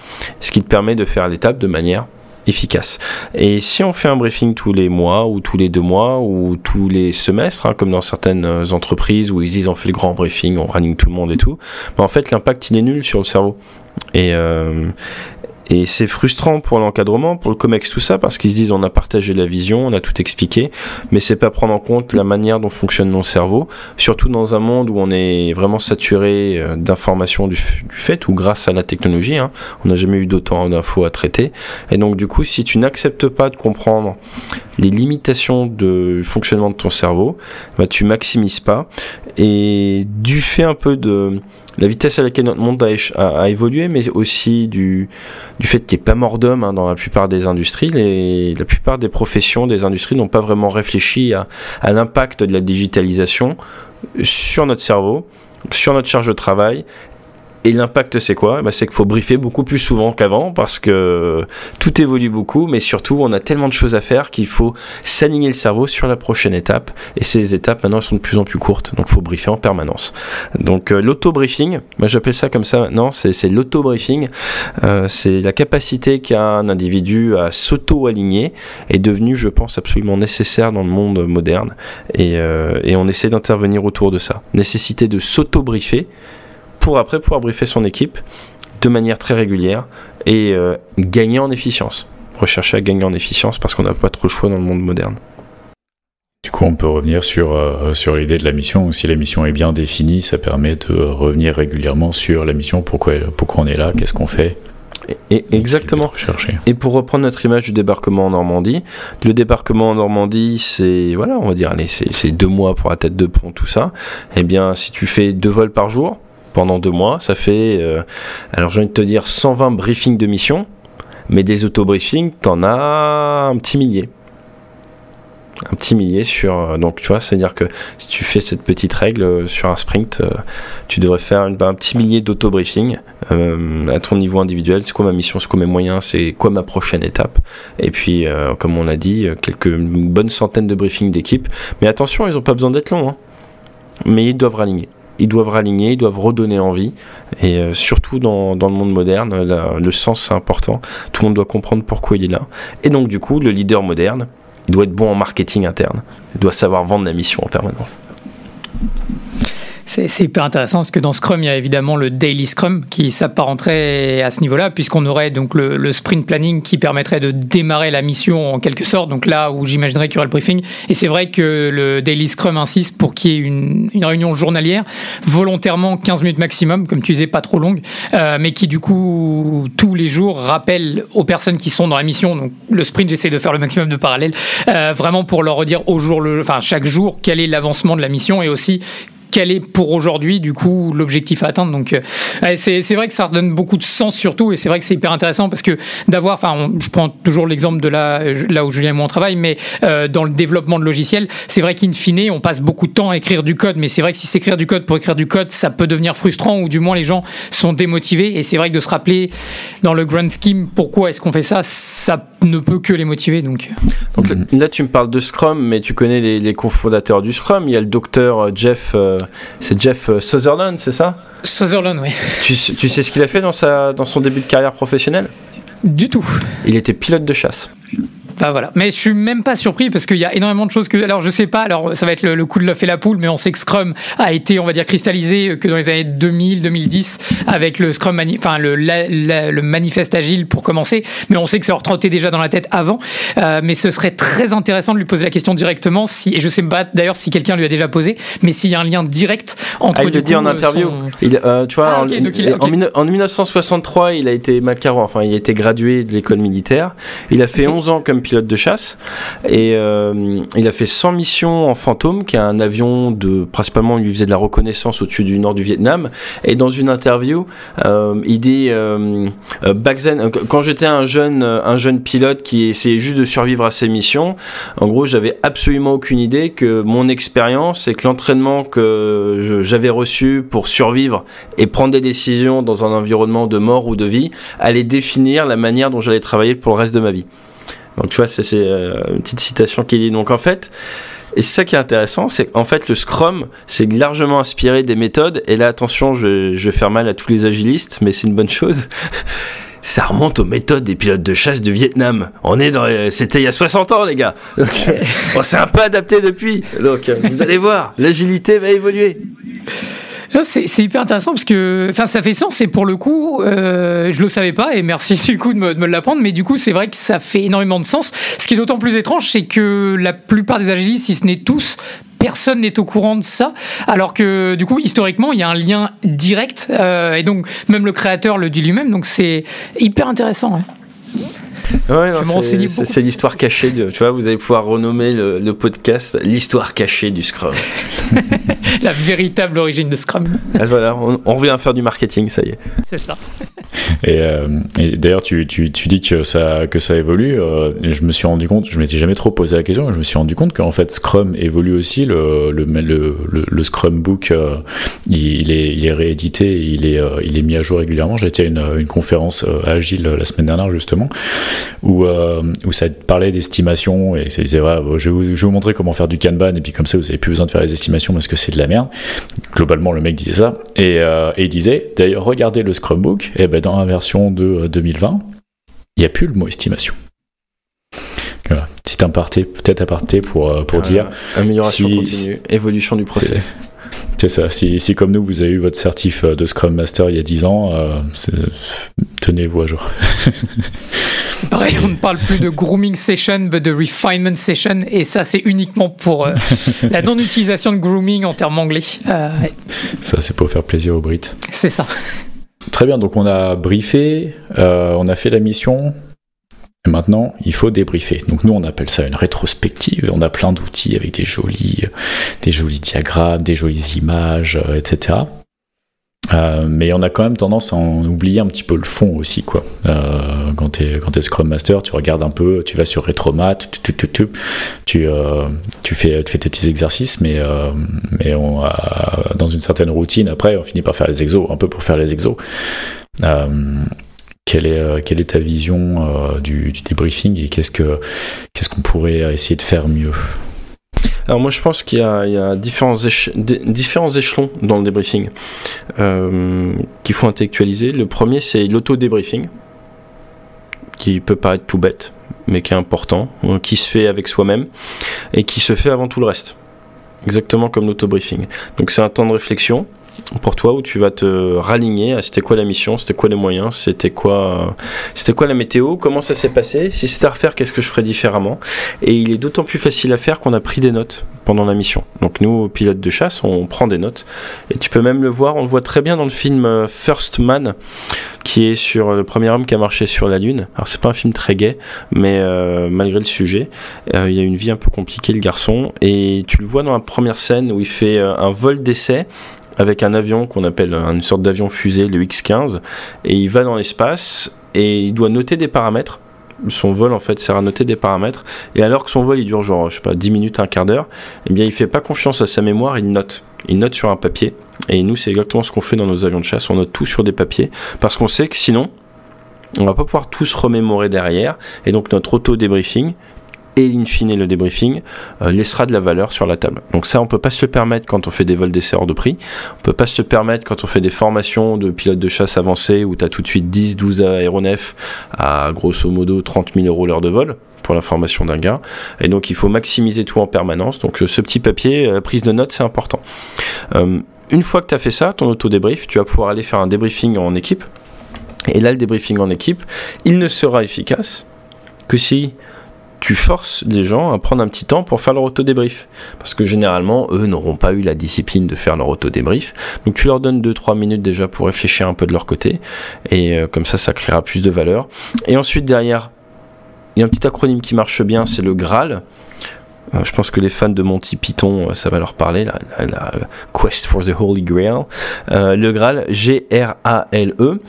Ce qui te permet de faire l'étape de manière efficace. Et si on fait un briefing tous les mois ou tous les deux mois ou tous les semestres, hein, comme dans certaines entreprises où ils disent on fait le grand briefing, on raligne tout le monde et tout, ben en fait l'impact il est nul sur le cerveau. Et, euh, et c'est frustrant pour l'encadrement, pour le COMEX, tout ça, parce qu'ils se disent on a partagé la vision, on a tout expliqué, mais c'est pas prendre en compte la manière dont fonctionne mon cerveau, surtout dans un monde où on est vraiment saturé euh, d'informations du, fait ou grâce à la technologie. Hein, on n'a jamais eu d'autant d'infos à traiter. Et donc du coup, si tu n'acceptes pas de comprendre les limitations de fonctionnement de ton cerveau, bah, tu maximises pas. Et du fait un peu de la vitesse à laquelle notre monde a, évolué, mais aussi du, fait qu'il n'y ait pas mort d'homme hein, dans la plupart des industries. La plupart des professions, des industries n'ont pas vraiment réfléchi à l'impact de la digitalisation sur notre cerveau, sur notre charge de travail et l'impact, c'est quoi? Bah, C'est qu'il faut briefer beaucoup plus souvent qu'avant parce que tout évolue beaucoup, mais surtout, on a tellement de choses à faire qu'il faut s'aligner le cerveau sur la prochaine étape. Et ces étapes, maintenant, sont de plus en plus courtes. Donc, il faut briefer en permanence. Donc, euh, l'auto-briefing, moi j'appelle ça comme ça maintenant, c'est l'auto-briefing. Euh, c'est la capacité qu'a un individu à s'auto-aligner est devenue, je pense, absolument nécessaire dans le monde moderne. Et, euh, et on essaie d'intervenir autour de ça. Nécessité de s'auto-briefer pour après pouvoir briefer son équipe de manière très régulière et euh, gagner en efficience. Rechercher à gagner en efficience parce qu'on n'a pas trop le choix dans le monde moderne. Du coup, on peut revenir sur, euh, sur l'idée de la mission. Si la mission est bien définie, ça permet de revenir régulièrement sur la mission, pourquoi, pourquoi on est là, qu'est-ce qu'on fait? Et, exactement. Et pour reprendre notre image du débarquement en Normandie, le débarquement en Normandie, c'est voilà, on va dire, allez, c'est deux mois pour la tête de pont, tout ça. Eh bien, si tu fais deux vols par jour, pendant deux mois. Ça fait, euh, alors j'ai envie de te dire, 120 briefings de mission, mais des auto-briefings, t'en as un petit millier. un petit millier sur. Donc, tu vois, c'est-à-dire que si tu fais cette petite règle sur un sprint, tu devrais faire un petit millier d'auto-briefing à ton niveau individuel. C'est quoi ma mission, c'est quoi mes moyens, c'est quoi ma prochaine étape? Et puis, comme on a dit, quelques bonnes centaines de briefings d'équipe. Mais attention, ils n'ont pas besoin d'être longs. Hein. Mais ils doivent raligner ils doivent raligner, ils doivent redonner envie. Et euh, surtout dans, dans, le monde moderne, le sens c'est important. Tout le monde doit comprendre pourquoi il est là. Et donc du coup, le leader moderne, il doit être bon en marketing interne. Il doit savoir vendre la mission en permanence. C'est hyper intéressant parce que dans Scrum, il y a évidemment le Daily Scrum qui s'apparenterait à ce niveau-là, puisqu'on aurait donc le, sprint planning qui permettrait de démarrer la mission en quelque sorte, donc là où j'imaginerais qu'il y aurait le briefing. Et c'est vrai que le Daily Scrum insiste pour qu'il y ait une, réunion journalière, volontairement 15 minutes maximum, comme tu disais, pas trop longue, euh, mais qui du coup, tous les jours, rappelle aux personnes qui sont dans la mission, donc le sprint, j'essaie de faire le maximum de parallèles, euh, vraiment pour leur redire au jour le, enfin chaque jour quel est l'avancement de la mission et aussi quel est pour aujourd'hui du coup l'objectif à atteindre. Donc euh, c'est vrai que ça redonne beaucoup de sens surtout et c'est vrai que c'est hyper intéressant parce que d'avoir, enfin je prends toujours l'exemple de là, là où Julien et moi on travaille, mais euh, dans le développement de logiciels, c'est vrai qu'in fine on passe beaucoup de temps à écrire du code, mais c'est vrai que si c'est écrire du code pour écrire du code, ça peut devenir frustrant ou du moins les gens sont démotivés et c'est vrai que de se rappeler dans le grand scheme pourquoi est-ce qu'on fait ça, ça ne peut que les motiver. Donc, donc là, tu me parles de Scrum, mais tu connais les, les cofondateurs du Scrum. Il y a le docteur euh, Jeff, euh, c'est Jeff euh, Sutherland, c'est ça? Sutherland, oui. Tu, tu, sais ce qu'il a fait dans, sa, dans son début de carrière professionnelle? Du tout. Il était pilote de chasse. Bah voilà. Mais je suis même pas surpris parce qu'il y a énormément de choses que. Alors je sais pas, alors ça va être le, coup de l'œuf et la poule, mais on sait que Scrum a été, on va dire, cristallisé que dans les années 2000-2010 avec le Scrum, enfin le, le manifeste agile pour commencer. Mais on sait que ça leur trottait déjà dans la tête avant. Euh, mais ce serait très intéressant de lui poser la question directement. Si, et je sais pas d'ailleurs si quelqu'un lui a déjà posé, mais s'il y a un lien direct entre. Ah, il le dit en interview. Il, euh, tu vois, ah, en, 1963, il a été macaron, enfin il a été gradué de l'école militaire. Il a fait 11 ans comme pilote de chasse. Et euh, il a fait 100 missions en fantôme, qui est un avion de principalement il faisait de la reconnaissance au-dessus du nord du Vietnam. Et dans une interview, euh, il dit euh, then, quand j'étais un jeune un jeune pilote qui essayait juste de survivre à ses missions, en gros, j'avais absolument aucune idée que mon expérience et que l'entraînement que j'avais reçu pour survivre et prendre des décisions dans un environnement de mort ou de vie allait définir la manière dont j'allais travailler pour le reste de ma vie. Donc tu vois, c'est euh, une petite citation qui dit. Donc en fait, et c'est ça qui est intéressant, c'est qu'en fait le Scrum, c'est largement inspiré des méthodes. Et là, attention, je, je vais faire mal à tous les agilistes, mais c'est une bonne chose. [LAUGHS] ça remonte aux méthodes des pilotes de chasse du Vietnam. On est dans, euh, c'était il y a 60 ans, les gars. Donc, [LAUGHS] on s'est un peu adapté depuis. Donc, euh, vous allez voir, l'agilité va évoluer. C'est hyper intéressant parce que enfin, ça fait sens et pour le coup, euh, je le savais pas et merci du coup de me, me l'apprendre, mais du coup, c'est vrai que ça fait énormément de sens. Ce qui est d'autant plus étrange, c'est que la plupart des agilistes, si ce n'est tous, personne n'est au courant de ça, alors que du coup, historiquement, il y a un lien direct euh, et donc même le créateur le dit lui-même, donc c'est hyper intéressant. Ouais, c'est l'histoire cachée. De, tu vois, vous allez pouvoir renommer le, podcast l'histoire cachée du Scrum. [LAUGHS] La véritable origine de Scrum. Ah, voilà, on, on, revient à faire du marketing, ça y est. C'est ça. Et, euh, d'ailleurs, tu, tu, tu, dis que ça, que ça évolue. Euh, je me suis rendu compte, je m'étais jamais trop posé la question, mais je me suis rendu compte qu'en fait, Scrum évolue aussi. Le, le, le, le Scrum Book, euh, il, est, il est réédité, il est, il est mis à jour régulièrement. J'étais à une, une conférence agile la semaine dernière, justement où, euh, où ça parlait d'estimation et ça disait ouais, je, vais vous, je, vais vous, montrer comment faire du Kanban et puis comme ça vous avez plus besoin de faire les estimations parce que c'est de la merde. Globalement le mec disait ça et, euh, et il disait d'ailleurs regardez le Scrum Book et ben dans la version de 2020 euh, il n'y a plus le mot estimation. Voilà. Petit aparté, peut-être aparté pour, euh, pour dire. Amélioration continue, évolution du process. C'est ça. Si, si, comme nous, vous avez eu votre certif de Scrum Master il y a 10 ans, euh, tenez-vous à jour. [LAUGHS] Pareil, on ne parle plus de grooming session, mais de refinement session, et ça, c'est uniquement pour euh, [LAUGHS] la non-utilisation de grooming en termes anglais. Euh, ça, c'est pour faire plaisir aux Brits. C'est ça. Très bien, donc on a briefé, on a fait la mission, maintenant, il faut débriefer. Donc nous, on appelle ça une rétrospective. On a plein d'outils avec des jolis, des jolis diagrammes, des jolies images, euh, etc. Euh, mais on a quand même tendance à en oublier un petit peu le fond aussi, quoi. Euh, quand tu es, es, Scrum Master, tu regardes un peu, tu vas sur Retromat, tu, tu, tu, tu, fais, fais tes petits exercices, mais, mais dans une certaine routine, après, on finit par faire les exos, un peu pour faire les exos. Euh, quelle est, ta vision du, du, débriefing et qu'est-ce qu'on pourrait essayer de faire mieux? Alors moi je pense qu'il y, a, différents, échelons dans le débriefing euh, qu'il faut intellectualiser. Le premier c'est l'auto-débriefing, qui peut paraître tout bête, mais qui est important, euh, qui se fait avec soi-même et qui se fait avant tout le reste. Exactement comme l'auto-briefing. Donc c'est un temps de réflexion pour toi où tu vas te raligner c'était quoi la mission, c'était quoi les moyens, c'était quoi, c'était quoi la météo, comment ça s'est passé, si c'était à refaire, qu'est-ce que je ferais différemment. Et il est d'autant plus facile à faire qu'on a pris des notes pendant la mission. Donc nous, pilotes de chasse, on prend des notes. Et tu peux même le voir, on le voit très bien dans le film euh, First Man, qui est sur le premier homme qui a marché sur la Lune. Alors c'est pas un film très gai, mais euh, malgré le sujet, euh, il a une vie un peu compliquée le garçon. Et tu le vois dans la première scène où il fait un vol d'essai avec un avion qu'on appelle une sorte d'avion fusée, le X-15, et il va dans l'espace et il doit noter des paramètres. Son vol en fait sert à noter des paramètres et alors que son vol il dure genre je sais pas 10 minutes, un quart d'heure, eh bien il fait pas confiance à sa mémoire, il note. Il note sur un papier et nous c'est exactement ce qu'on fait dans nos avions de chasse, on note tout sur des papiers parce qu'on sait que sinon on va pas pouvoir tout se remémorer derrière et donc notre auto débriefing et in fine le débriefing euh, laissera de la valeur sur la table. Donc ça on peut pas se le permettre quand on fait des vols d'essai hors de prix, on peut pas se le permettre quand on fait des formations de pilotes de chasse avancés où tu as tout de suite 10, 12 aéronefs à grosso modo 30 000 euros l'heure de vol pour la formation d'un gars. Et donc il faut maximiser tout en permanence. Donc euh, ce petit papier, euh, prise de notes, c'est important. une fois que tu as fait ça, ton auto-débrief, tu vas pouvoir aller faire un débriefing en équipe. Et là, le débriefing en équipe, il ne sera efficace que si tu forces les gens à prendre un petit temps pour faire leur auto-débrief. Parce que généralement, eux n'auront pas eu la discipline de faire leur auto-débrief. Donc tu leur donnes 2-3 minutes déjà pour réfléchir un peu de leur côté. Et euh, comme ça, ça créera plus de valeur. Et ensuite, derrière, il y a un petit acronyme qui marche bien, c'est le Graal. Euh, je pense que les fans de Monty Python, euh, ça va leur parler, la, Quest for the Holy Grail. Euh, le Graal, G-R-A-L-E,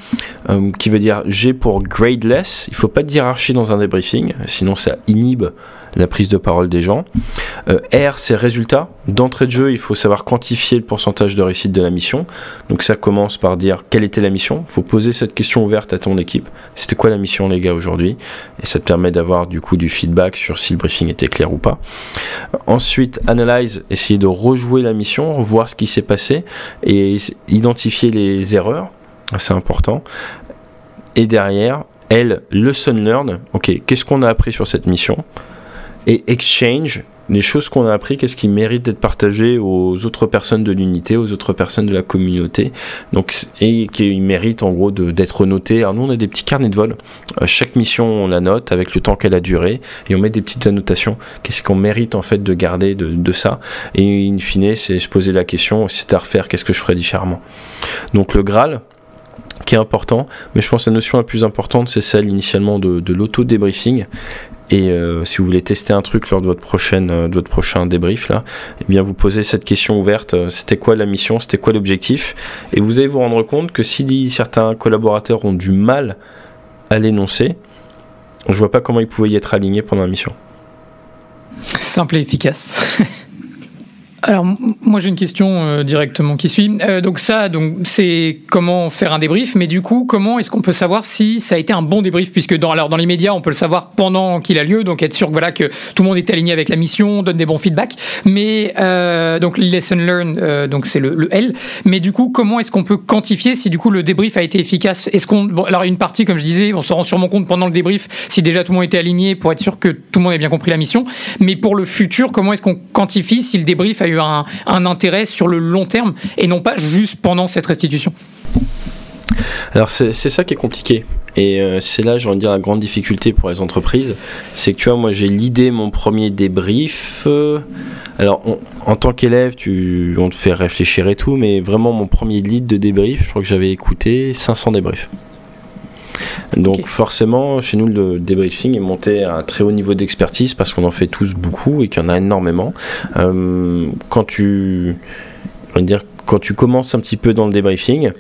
qui veut dire G pour gradeless. Il ne faut pas de hiérarchie dans un débriefing, sinon ça inhibe la prise de parole des gens. Euh, R, c'est résultat. D'entrée de jeu, il faut savoir quantifier le pourcentage de réussite de la mission. Donc ça commence par dire quelle était la mission. Il faut poser cette question ouverte à ton équipe. C'était quoi la mission les gars aujourd'hui? Et ça te permet d'avoir du coup du feedback sur si le briefing était clair ou pas. Ensuite, analyse, essayer de rejouer la mission, voir ce qui s'est passé et identifier les erreurs. C'est important. Et derrière, L, lesson learn. Ok, qu'est-ce qu'on a appris sur cette mission? Et exchange les choses qu'on a appris, qu'est-ce qui mérite d'être partagé aux autres personnes de l'unité, aux autres personnes de la communauté, donc et qui mérite en gros d'être noté. Alors nous on a des petits carnets de vol. Euh, chaque mission on la note avec le temps qu'elle a duré et on met des petites annotations. Qu'est-ce qu'on mérite en fait de garder de, de ça? Et in fine c'est se poser la question, c'était à refaire, qu'est-ce que je ferais différemment? Donc le Graal, qui est important, mais je pense que la notion la plus importante, c'est celle initialement de, de l'auto-débriefing. Et euh, si vous voulez tester un truc lors de votre, prochaine, euh, de votre prochain débrief, là, eh bien vous posez cette question ouverte, euh, c'était quoi la mission, c'était quoi l'objectif, et vous allez vous rendre compte que si certains collaborateurs ont du mal à l'énoncer, je vois pas comment ils pouvaient y être alignés pendant la mission. Simple et efficace. [LAUGHS] Alors moi j'ai une question euh, directement qui suit. Euh, donc ça, donc c'est comment faire un débrief, mais du coup comment est-ce qu'on peut savoir si ça a été un bon débrief? Puisque dans alors dans les médias on peut le savoir pendant qu'il a lieu, donc être sûr que voilà que tout le monde est aligné avec la mission, donne des bons feedbacks. Mais euh, donc lesson learned, donc c'est le, le, L. Mais du coup comment est-ce qu'on peut quantifier si du coup le débrief a été efficace? Est-ce qu'on bon, alors une partie comme je disais, on se rend sûrement compte pendant le débrief si déjà tout le monde était aligné pour être sûr que tout le monde ait bien compris la mission. Mais pour le futur, comment est-ce qu'on quantifie si le débrief a eu un, intérêt sur le long terme et non pas juste pendant cette restitution alors c'est ça qui est compliqué. Et euh, c'est là, j'ai envie de dire, la grande difficulté pour les entreprises. C'est que tu vois, moi j'ai l'idée, mon premier débrief. Alors en tant qu'élève, on te fait réfléchir et tout, mais vraiment mon premier lead de débrief, je crois que j'avais écouté 500 débriefs. Donc forcément, chez nous, le débriefing est monté à un très haut niveau d'expertise parce qu'on en fait tous beaucoup et qu'il y en a énormément. Euh, quand tu, on va dire, quand tu commences un petit peu dans le débriefing,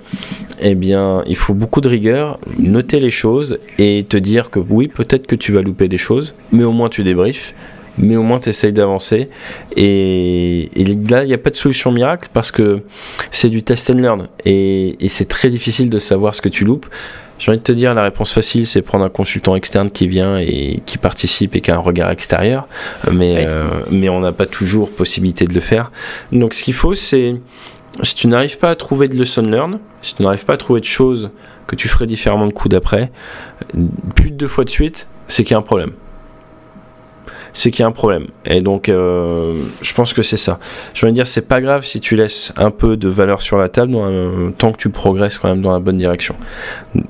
eh bien, il faut beaucoup de rigueur, noter les choses et te dire que oui, peut-être que tu vas louper des choses, mais au moins tu débriefes mais au moins tu essayes d'avancer. Et, là, il n'y a pas de solution miracle parce que c'est du test and learn. Et, c'est très difficile de savoir ce que tu loupes. J'ai envie de te dire, la réponse facile, c'est prendre un consultant externe qui vient et qui participe et qui a un regard extérieur. Mais, euh, mais on n'a pas toujours possibilité de le faire. Donc ce qu'il faut, c'est, si tu n'arrives pas à trouver de lesson learn, si tu n'arrives pas à trouver de choses que tu ferais différemment le coup d'après, plus de deux fois de suite, c'est qu'il y a un problème c'est qu'il y a un problème. Et donc, euh, je pense que c'est ça. Je veux dire, c'est pas grave si tu laisses un peu de valeur sur la table, tant que tu progresses quand même dans la bonne direction.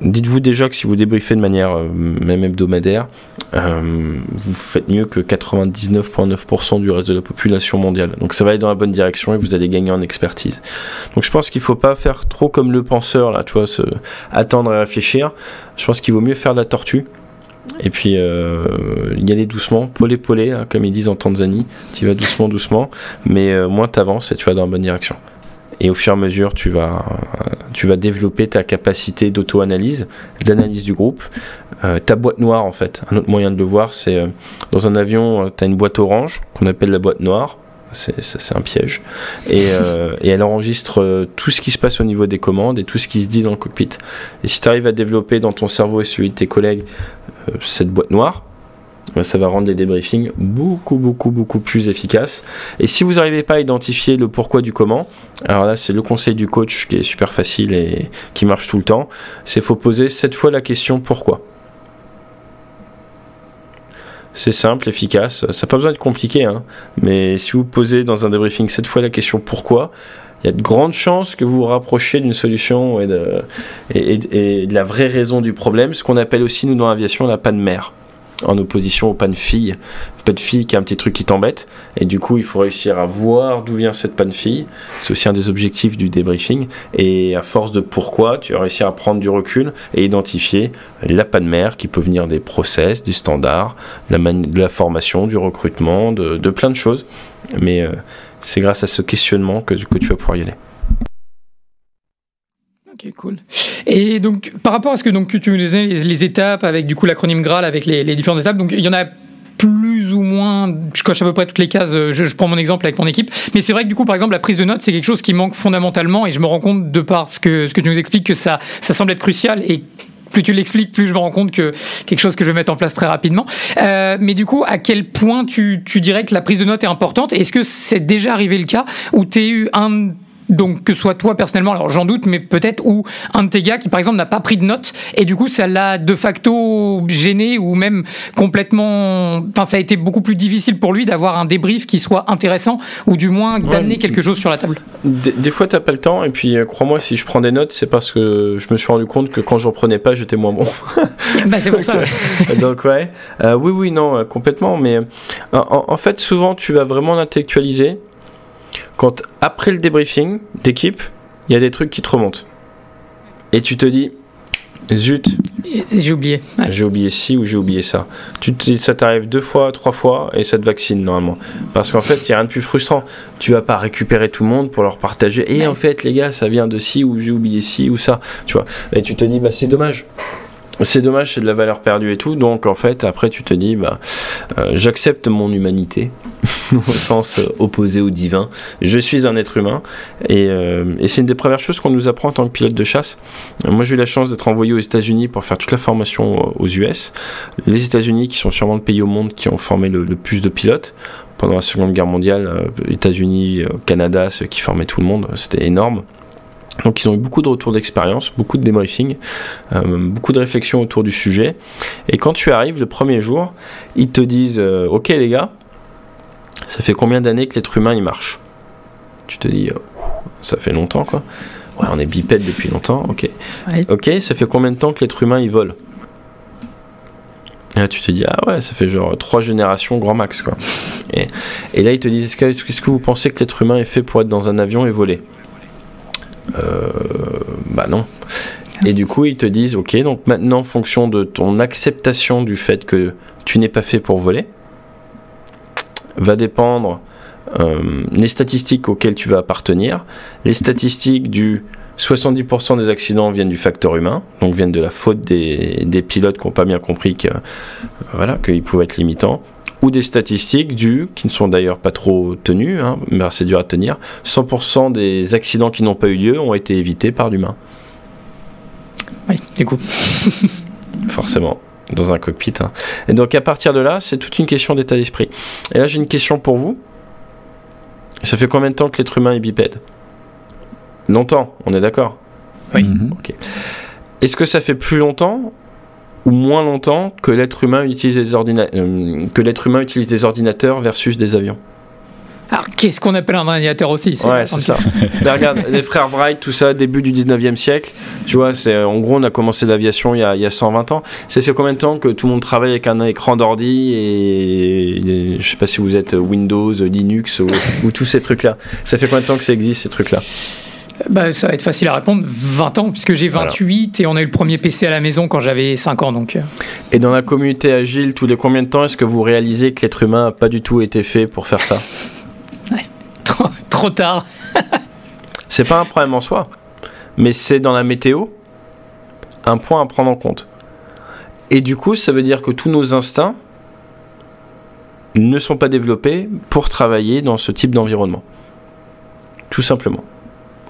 Dites-vous déjà que si vous débriefez de manière euh, même hebdomadaire, euh, vous faites mieux que 99,9% du reste de la population mondiale. Donc, ça va aller dans la bonne direction et vous allez gagner en expertise. Donc, je pense qu'il faut pas faire trop comme le penseur, là, tu vois, attendre et réfléchir. Je pense qu'il vaut mieux faire de la tortue et puis euh, y aller doucement, polé polé, hein, comme ils disent en Tanzanie. Tu vas doucement, doucement, mais euh, moins tu avances et tu vas dans la bonne direction. Et au fur et à mesure, tu vas, tu vas développer ta capacité d'auto-analyse, d'analyse du groupe. Euh, ta boîte noire, en fait, un autre moyen de le voir, c'est euh, dans un avion, tu as une boîte orange qu'on appelle la boîte noire c'est un piège. Et, euh, elle enregistre euh, tout ce qui se passe au niveau des commandes et tout ce qui se dit dans le cockpit. Et si tu arrives à développer dans ton cerveau et celui de tes collègues euh, cette boîte noire, bah, ça va rendre les débriefings beaucoup, beaucoup, beaucoup plus efficaces. Et si vous n'arrivez pas à identifier le pourquoi du comment, alors là, c'est le conseil du coach qui est super facile et qui marche tout le temps. C'est faut poser cette fois la question pourquoi. C'est simple, efficace. Ça n'a pas besoin d'être compliqué, hein. mais si vous posez dans un débriefing cette fois la question pourquoi, il y a de grandes chances que vous vous rapprochiez d'une solution et de, et de, la vraie raison du problème, ce qu'on appelle aussi nous dans l'aviation la panne mère en opposition au panne fille. Panne fille qui a un petit truc qui t'embête, et du coup il faut réussir à voir d'où vient cette panne fille. C'est aussi un des objectifs du débriefing. Et à force de pourquoi, tu vas réussir à prendre du recul et identifier la panne mère qui peut venir des process, du standard, de la, formation, du recrutement, de, de, plein de choses. Mais euh, c'est grâce à ce questionnement que, que tu vas pouvoir y aller. Ok, cool. Et donc, par rapport à ce que donc, tu nous disais, les, étapes avec du coup l'acronyme GRAL, avec les, différentes étapes, donc il y en a plus ou moins, je coche à peu près toutes les cases, je, prends mon exemple avec mon équipe, mais c'est vrai que du coup, par exemple, la prise de notes, c'est quelque chose qui manque fondamentalement, et je me rends compte de par ce que, ce que tu nous expliques que ça, ça semble être crucial, et plus tu l'expliques, plus je me rends compte que quelque chose que je vais mettre en place très rapidement. Euh, mais du coup, à quel point tu, tu dirais que la prise de notes est importante? Est-ce que c'est déjà arrivé le cas où tu as eu un donc que ce soit toi personnellement, alors j'en doute, mais peut-être ou un de tes gars qui par exemple n'a pas pris de notes et du coup ça l'a de facto gêné ou même complètement, enfin ça a été beaucoup plus difficile pour lui d'avoir un débrief qui soit intéressant ou du moins d'amener quelque chose sur la table. Des, fois t'as pas le temps et puis euh, crois-moi si je prends des notes c'est parce que je me suis rendu compte que quand j'en prenais pas j'étais moins bon. [LAUGHS] bah c'est pour ça. [LAUGHS] donc ouais, euh, oui oui non euh, complètement mais en, en fait souvent tu vas vraiment l'intellectualiser quand après le débriefing d'équipe, il y a des trucs qui te remontent. Et tu te dis, zut. J'ai oublié. J'ai oublié ci ou j'ai oublié ça. Tu te dis, ça t'arrive deux fois, trois fois et ça te vaccine normalement. Parce qu'en fait, il n'y a rien de plus frustrant. Tu vas pas récupérer tout le monde pour leur partager. Et en fait, les gars, ça vient de ci ou j'ai oublié ci ou ça. Tu vois. Et tu te dis, bah c'est dommage. C'est dommage, c'est de la valeur perdue et tout. Donc en fait, après, tu te dis, bah, euh, j'accepte mon humanité [LAUGHS] [LAUGHS] au sens euh, opposé au divin. Je suis un être humain et, euh, et c'est une des premières choses qu'on nous apprend en tant que pilote de chasse. Moi, j'ai eu la chance d'être envoyé aux États-Unis pour faire toute la formation aux US. Les États-Unis, qui sont sûrement le pays au monde qui ont formé le, plus de pilotes pendant la Seconde Guerre mondiale, États-Unis, Canada, ceux qui formaient tout le monde, c'était énorme. Donc ils ont eu beaucoup de retours d'expérience, beaucoup de débriefing, euh, beaucoup de réflexions autour du sujet. Et quand tu arrives le premier jour, ils te disent euh, Ok les gars, ça fait combien d'années que l'être humain il marche? Tu te dis Ça fait longtemps quoi. Ouais, on est bipède depuis longtemps, ok. Ok, ça fait combien de temps que l'être humain il vole? Et là, tu te dis, ah ouais, ça fait genre trois générations grand max, quoi. Et, et là, ils te disent, est-ce que vous pensez que l'être humain est fait pour être dans un avion et voler? Euh, bah non. Et du coup, ils te disent, ok, donc maintenant, en fonction de ton acceptation du fait que tu n'es pas fait pour voler, va dépendre euh, les statistiques auxquelles tu vas appartenir, les statistiques du 70% des accidents viennent du facteur humain, donc viennent de la faute des, pilotes qui n'ont pas bien compris que voilà qu'ils pouvaient être limitants, ou des statistiques du, qui ne sont d'ailleurs pas trop tenues, hein, mais c'est dur à tenir, 100% des accidents qui n'ont pas eu lieu ont été évités par l'humain. Oui, du coup. Forcément dans un cockpit. Hein. Et donc à partir de là, c'est toute une question d'état d'esprit. Et là, j'ai une question pour vous. Ça fait combien de temps que l'être humain est bipède? Longtemps, on est d'accord? Oui. Mhm. Est-ce que ça fait plus longtemps ou moins longtemps que l'être humain utilise des euh, que l'être humain utilise des ordinateurs versus des avions? Alors, qu'est-ce qu'on appelle un ordinateur aussi Ouais, c'est ça. [LAUGHS] regarde, les frères Wright, tout ça, début du 19e siècle, tu vois, c'est, en gros, on a commencé l'aviation il, y a 120 ans. Ça fait combien de temps que tout le monde travaille avec un écran d'ordi et, je sais pas si vous êtes Windows, Linux ou, tous ces trucs-là. Ça fait combien de temps que ça existe, ces trucs-là? Bah, ça va être facile à répondre. 20 ans, puisque j'ai 28 et on a eu le premier PC à la maison quand j'avais 5 ans. Donc. Euh. Et dans la communauté agile, tous les combien de temps est-ce que vous réalisez que l'être humain n'a pas du tout été fait pour faire ça? Tard. [LAUGHS] c'est pas un problème en soi, mais c'est dans la météo un point à prendre en compte. Et du coup, ça veut dire que tous nos instincts ne sont pas développés pour travailler dans ce type d'environnement. Tout simplement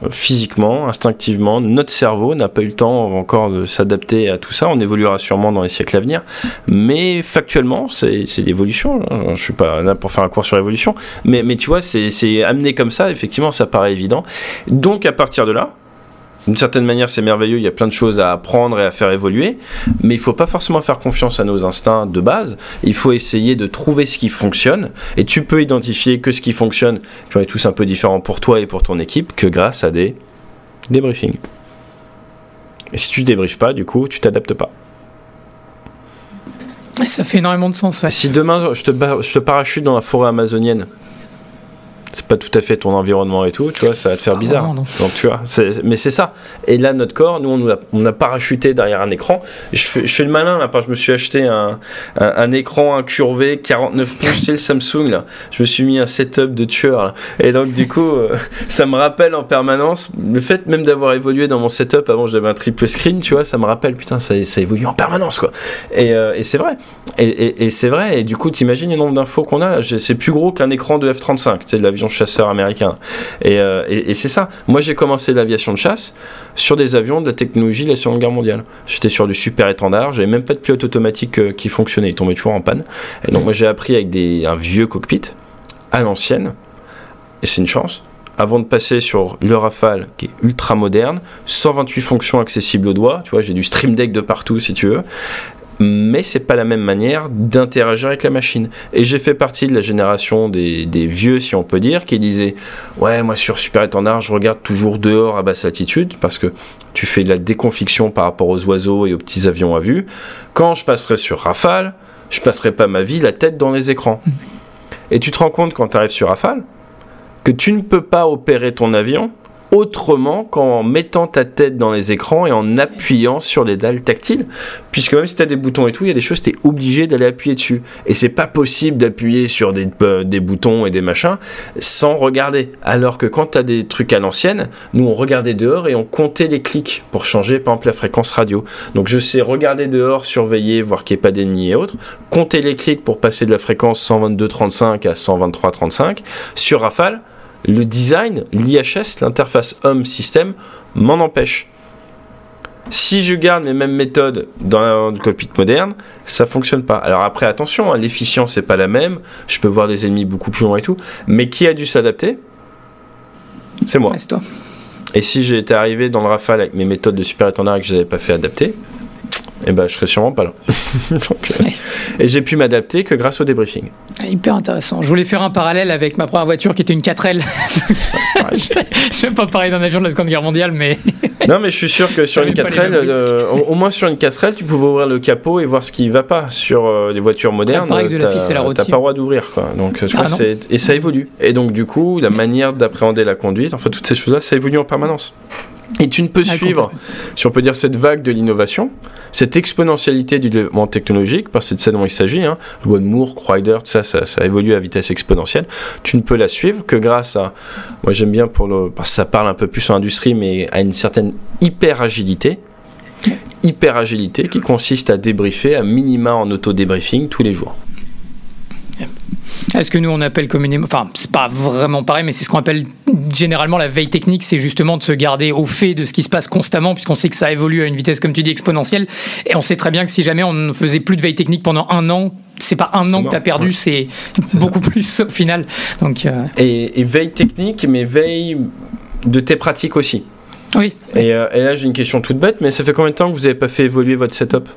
physiquement, instinctivement. Notre cerveau n'a pas eu le temps encore de s'adapter à tout ça. On évoluera sûrement dans les siècles à venir. Mais factuellement, c'est l'évolution. Je suis pas là pour faire un cours sur l'évolution. Mais, mais tu vois, c'est amené comme ça. Effectivement, ça paraît évident. Donc, à partir de là, d'une certaine manière, c'est merveilleux, il y a plein de choses à apprendre et à faire évoluer, mais il ne faut pas forcément faire confiance à nos instincts de base, il faut essayer de trouver ce qui fonctionne, et tu peux identifier que ce qui fonctionne, puis on est tous un peu différents pour toi et pour ton équipe, que grâce à des débriefings. Et si tu débriefes pas, du coup, tu t'adaptes pas. Ça fait énormément de sens. Si demain je te, je te parachute dans la forêt amazonienne, c'est pas tout à fait ton environnement et tout, tu vois, ça va te faire ah, bizarre. Donc tu vois, mais c'est ça. Et là, notre corps, nous, on a, on a parachuté derrière un écran. Je fais, je fais le malin là, parce que je me suis acheté un, un, écran incurvé 49 pouces, c'est le Samsung là. Je me suis mis un setup de tueur là. Et donc du coup, euh, ça me rappelle en permanence le fait même d'avoir évolué dans mon setup. Avant, j'avais un triple screen, tu vois, ça me rappelle putain, ça, ça évolue en permanence quoi. Et, euh, et c'est vrai. Et, et, c'est vrai. Et du coup, t'imagines le nombre d'infos qu'on a. C'est plus gros qu'un écran de F35, c'est de l'avion chasseur américain. Euh, et, c'est ça. Moi, j'ai commencé l'aviation de chasse sur des avions de la technologie de la Seconde Guerre mondiale. J'étais sur du super étendard, j'avais même pas de pilote automatique euh, qui fonctionnait, il tombait toujours en panne. Et donc, moi, j'ai appris avec des, un vieux cockpit à l'ancienne, et c'est une chance. Avant de passer sur le Rafale, qui est ultra moderne, 128 fonctions accessibles au doigt, tu vois, j'ai du Stream Deck de partout si tu veux mais c'est pas la même manière d'interagir avec la machine. Et j'ai fait partie de la génération des, vieux, si on peut dire, qui disaient Ouais, moi sur Super Étendard, je regarde toujours dehors à basse altitude parce que tu fais de la déconfiction par rapport aux oiseaux et aux petits avions à vue. Quand je passerai sur Rafale, je passerai pas ma vie la tête dans les écrans. Et tu te rends compte quand tu arrives sur Rafale que tu ne peux pas opérer ton avion autrement qu'en mettant ta tête dans les écrans et en appuyant sur les dalles tactiles. Puisque même si tu as des boutons et tout, il y a des choses, tu es obligé d'aller appuyer dessus. Et c'est pas possible d'appuyer sur des, euh, des, boutons et des machins sans regarder. Alors que quand tu as des trucs à l'ancienne, nous on regardait dehors et on comptait les clics pour changer par exemple la fréquence radio. Donc je sais regarder dehors, surveiller, voir qu'il n'y ait pas d'ennemis et autres, compter les clics pour passer de la fréquence 122.35 à 123.35. Sur Rafale, le design, l'IHS, l'interface homme-système, m'en empêche. Si je garde les mêmes méthodes dans le cockpit moderne, ça fonctionne pas. Alors après, attention, hein, l'efficience n'est pas la même. Je peux voir des ennemis beaucoup plus loin et tout. Mais qui a dû s'adapter? C'est moi. Et si j'étais arrivé dans le Rafale avec mes méthodes de super étendard et que je n'avais pas fait adapter, et eh ben, je serais sûrement pas là. [LAUGHS] Euh, et j'ai pu m'adapter que grâce au débriefing. Hyper intéressant. Je voulais faire un parallèle avec ma première voiture qui était une 4L. [LAUGHS] je ne vais pas parler d'un avion de la Seconde Guerre mondiale, mais. [LAUGHS] non, mais je suis sûr que sur une 4L, euh, au, moins sur une 4L, tu pouvais ouvrir le capot et voir ce qui ne va pas. Sur euh, les voitures modernes, tu n'as pas le droit d'ouvrir. Donc, ah, et ça évolue. Et donc, du coup, la manière d'appréhender la conduite, enfin, toutes ces choses-là, ça évolue en permanence Et tu ne peux suivre, si on peut dire, cette vague de l'innovation, cette exponentialité du développement technologique, parce que c'est de ça dont il s'agit, hein, de Moore, Crider, tout ça, ça, ça, évolue à vitesse exponentielle, tu ne peux la suivre que grâce à, moi j'aime bien pour le, parce que ça parle un peu plus en industrie, mais à une certaine hyper agilité, hyper agilité qui consiste à débriefer à minima en auto-débriefing tous les jours. Est-ce que nous on appelle communément, enfin c'est pas vraiment pareil, mais c'est ce qu'on appelle généralement la veille technique, c'est justement de se garder au fait de ce qui se passe constamment, puisqu'on sait que ça évolue à une vitesse comme tu dis exponentielle, et on sait très bien que si jamais on ne faisait plus de veille technique pendant un an, c'est pas un an que tu as perdu, c'est beaucoup plus au final. Donc, euh, et, veille technique, mais veille de tes pratiques aussi. Oui. Et, euh, et là j'ai une question toute bête, mais ça fait combien de temps que vous n'avez pas fait évoluer votre setup?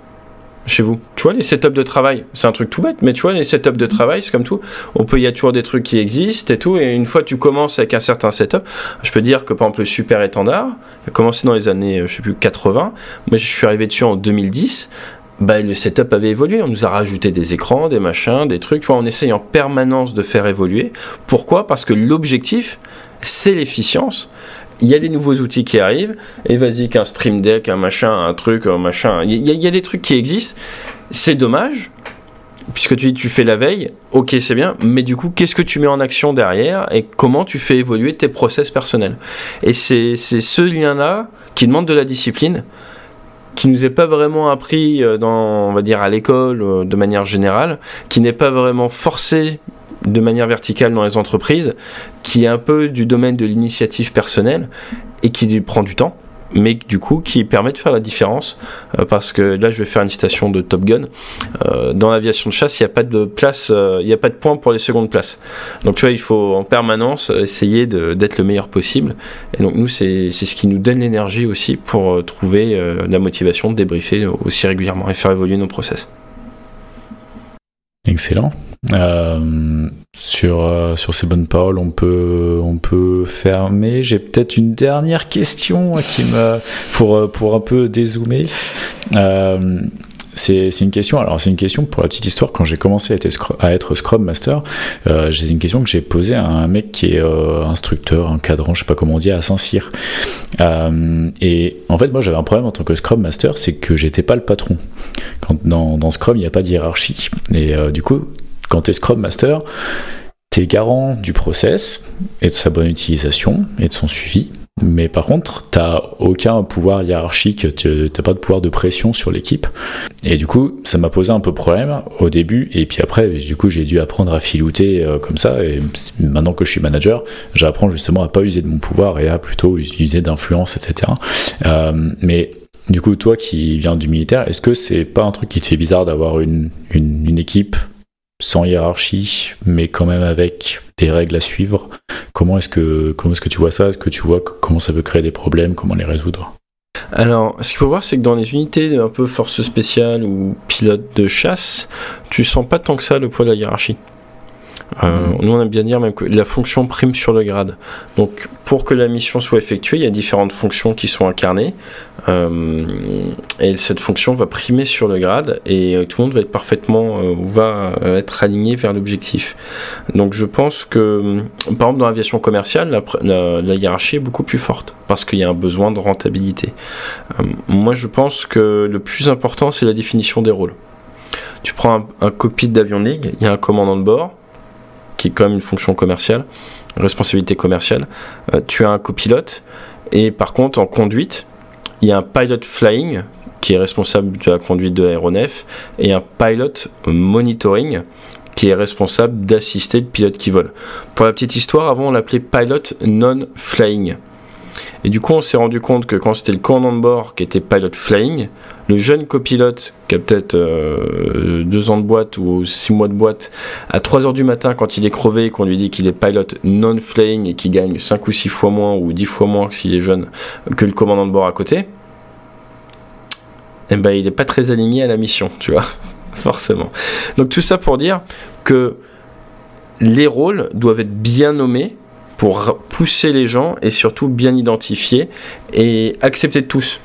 Chez vous. Tu vois, les setups de travail, c'est un truc tout bête, mais tu vois, les setups de travail, c'est comme tout. On peut, il y a toujours des trucs qui existent et tout, et une fois que tu commences avec un certain setup, je peux dire que par exemple, le super étendard, a commencé dans les années, je sais plus, 80. Moi, je suis arrivé dessus en 2010. Bah, le setup avait évolué. On nous a rajouté des écrans, des machins, des trucs. Tu vois, on essaye en permanence de faire évoluer. Pourquoi? Parce que l'objectif, c'est l'efficience il y a des nouveaux outils qui arrivent, et vas-y qu'un Stream Deck, un machin, un truc, un machin, il y, a des trucs qui existent. C'est dommage, puisque tu, tu fais la veille, ok c'est bien, mais du coup qu'est-ce que tu mets en action derrière et comment tu fais évoluer tes process personnels? Et c'est ce lien-là qui demande de la discipline, qui nous est pas vraiment appris euh, dans, on va dire, à l'école euh, de manière générale, qui n'est pas vraiment forcé de manière verticale dans les entreprises, qui est un peu du domaine de l'initiative personnelle et qui prend du temps mais du coup qui permet de faire la différence euh, parce que là je vais faire une citation de Top Gun. Euh, dans l'aviation de chasse il n'y a pas de place euh, il n'y a pas de point pour les secondes places. Donc tu vois il faut en permanence essayer d'être le meilleur possible. Et donc nous c'est ce qui nous donne l'énergie aussi pour trouver la motivation de débriefer aussi régulièrement et faire évoluer nos process excellent euh, sur, euh, sur ces bonnes paroles, on peut, on peut fermer. J'ai peut-être une dernière question qui me, pour, pour un peu dézoomer. Euh, c'est une question. Alors c'est une question pour la petite histoire. Quand j'ai commencé à être, Scrum Master, euh, j'ai une question que j'ai posée à un mec qui est euh, instructeur, encadrant, je sais pas comment on dit, à Saint-Cyr. Euh, et en fait, moi j'avais un problème en tant que Scrum Master, c'est que j'étais pas le patron. Dans, dans Scrum, il n'y a pas de hiérarchie. Et du coup, quand tu es Scrum Master, tu es garant du process et de sa bonne utilisation et de son suivi. Mais par contre, tu n'as aucun pouvoir hiérarchique, tu n'as pas de pouvoir de pression sur l'équipe. Et du coup, ça m'a posé un peu problème au début. Et puis après, du coup, j'ai dû apprendre à filouter euh, comme ça. Et maintenant que je suis manager, j'apprends justement à pas user de mon pouvoir et à plutôt user d'influence, etc. Euh, mais du coup, toi qui viens du militaire, est-ce que c'est pas un truc qui te fait bizarre d'avoir une équipe sans hiérarchie, mais quand même avec des règles à suivre. Comment est-ce que, comment est-ce que tu vois ça? Est-ce que tu vois comment ça peut créer des problèmes? Comment les résoudre? Alors, ce qu'il faut voir, c'est que dans les unités un peu force spéciale ou pilote de chasse, tu sens pas tant que ça le poids de la hiérarchie. Euh, nous, on aime bien dire même que la fonction prime sur le grade. Donc, pour que la mission soit effectuée, il y a différentes fonctions qui sont incarnées. Euh, et cette fonction va primer sur le grade et euh, tout le monde va être parfaitement, va être aligné vers l'objectif. Donc, je pense que, par exemple, dans l'aviation commerciale, la, hiérarchie est beaucoup plus forte parce qu'il y a un besoin de rentabilité. moi, je pense que le plus important, c'est la définition des rôles. Tu prends un, un cockpit d'avion ligue, il y a un commandant de bord, qui est quand même une fonction commerciale, responsabilité commerciale. Euh, tu as un copilote et par contre en conduite, il y a un pilot flying qui est responsable de la conduite de l'aéronef et un pilot monitoring qui est responsable d'assister le pilote qui vole. Pour la petite histoire, avant on l'appelait pilot non-flying. Et du coup, on s'est rendu compte que quand c'était le commandant de bord qui était pilot flying, le jeune copilote qui a peut-être euh, deux ans de boîte ou six mois de boîte, à 3 heures du matin, quand il est crevé et qu'on lui dit qu'il est pilot non-flying et qu'il gagne 5 ou 6 fois moins ou 10 fois moins s'il est jeune que le commandant de bord à côté, eh ben, il n'est pas très aligné à la mission, tu vois, [LAUGHS] forcément. Donc tout ça pour dire que les rôles doivent être bien nommés pour pousser les gens et surtout bien identifier et accepter de tous.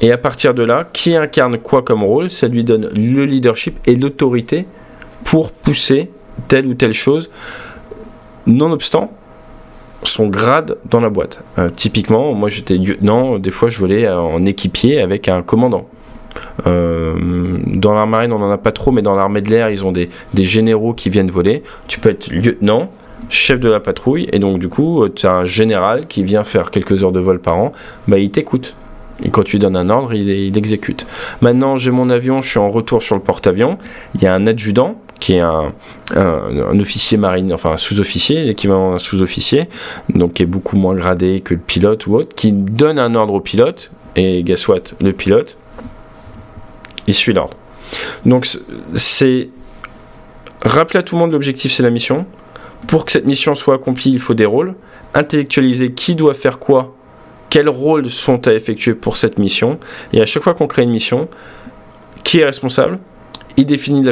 Et à partir de là, qui incarne quoi comme rôle, ça lui donne le leadership et l'autorité pour pousser telle ou telle chose. Nonobstant, son grade dans la boîte. Euh, typiquement, moi j'étais lieutenant, des fois je volais en équipier avec un commandant. Euh, dans la marine, on n'en a pas trop, mais dans l'armée de l'air, ils ont des, généraux qui viennent voler. Tu peux être lieutenant, chef de la patrouille, et donc du coup, tu as un général qui vient faire quelques heures de vol par an, bah, il t'écoute. Et quand tu donnes un ordre, il, il exécute. Maintenant, j'ai mon avion, je suis en retour sur le porte-avions. Il y a un adjudant qui est un, officier marine, enfin un sous-officier, l'équivalent d'un sous-officier, donc qui est beaucoup moins gradé que le pilote ou autre, qui donne un ordre au pilote, et guess what, le pilote, il suit l'ordre. Donc c'est rappeler à tout le monde l'objectif c'est la mission. Pour que cette mission soit accomplie, il faut des rôles. Intellectualiser qui doit faire quoi, quels rôles sont à effectuer pour cette mission. Et à chaque fois qu'on crée une mission, qui est responsable? Il définit,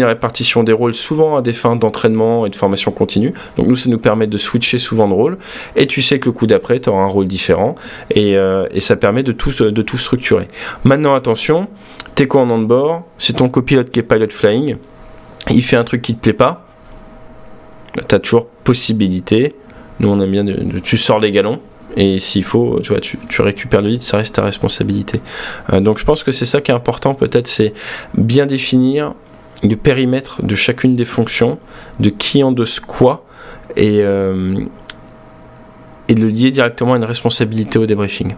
la, répartition des rôles souvent à des fins d'entraînement et de formation continue. Donc nous, ça nous permet de switcher souvent de rôle. Et tu sais que le coup d'après, tu auras un rôle différent. Et, euh, et, ça permet de tout, structurer. Maintenant, attention, t'es commandant de bord, c'est ton copilote qui est pilot flying. Il fait un truc qui te plaît pas. Tu as toujours possibilité. Nous, on aime bien, de, tu sors les galons. Et s'il faut, tu, vois, tu, récupères le lead, ça reste ta responsabilité. Euh, donc je pense que c'est ça qui est important peut-être, c'est bien définir le périmètre de chacune des fonctions, de qui en de quoi, et, euh, et de le lier directement à une responsabilité au débriefing.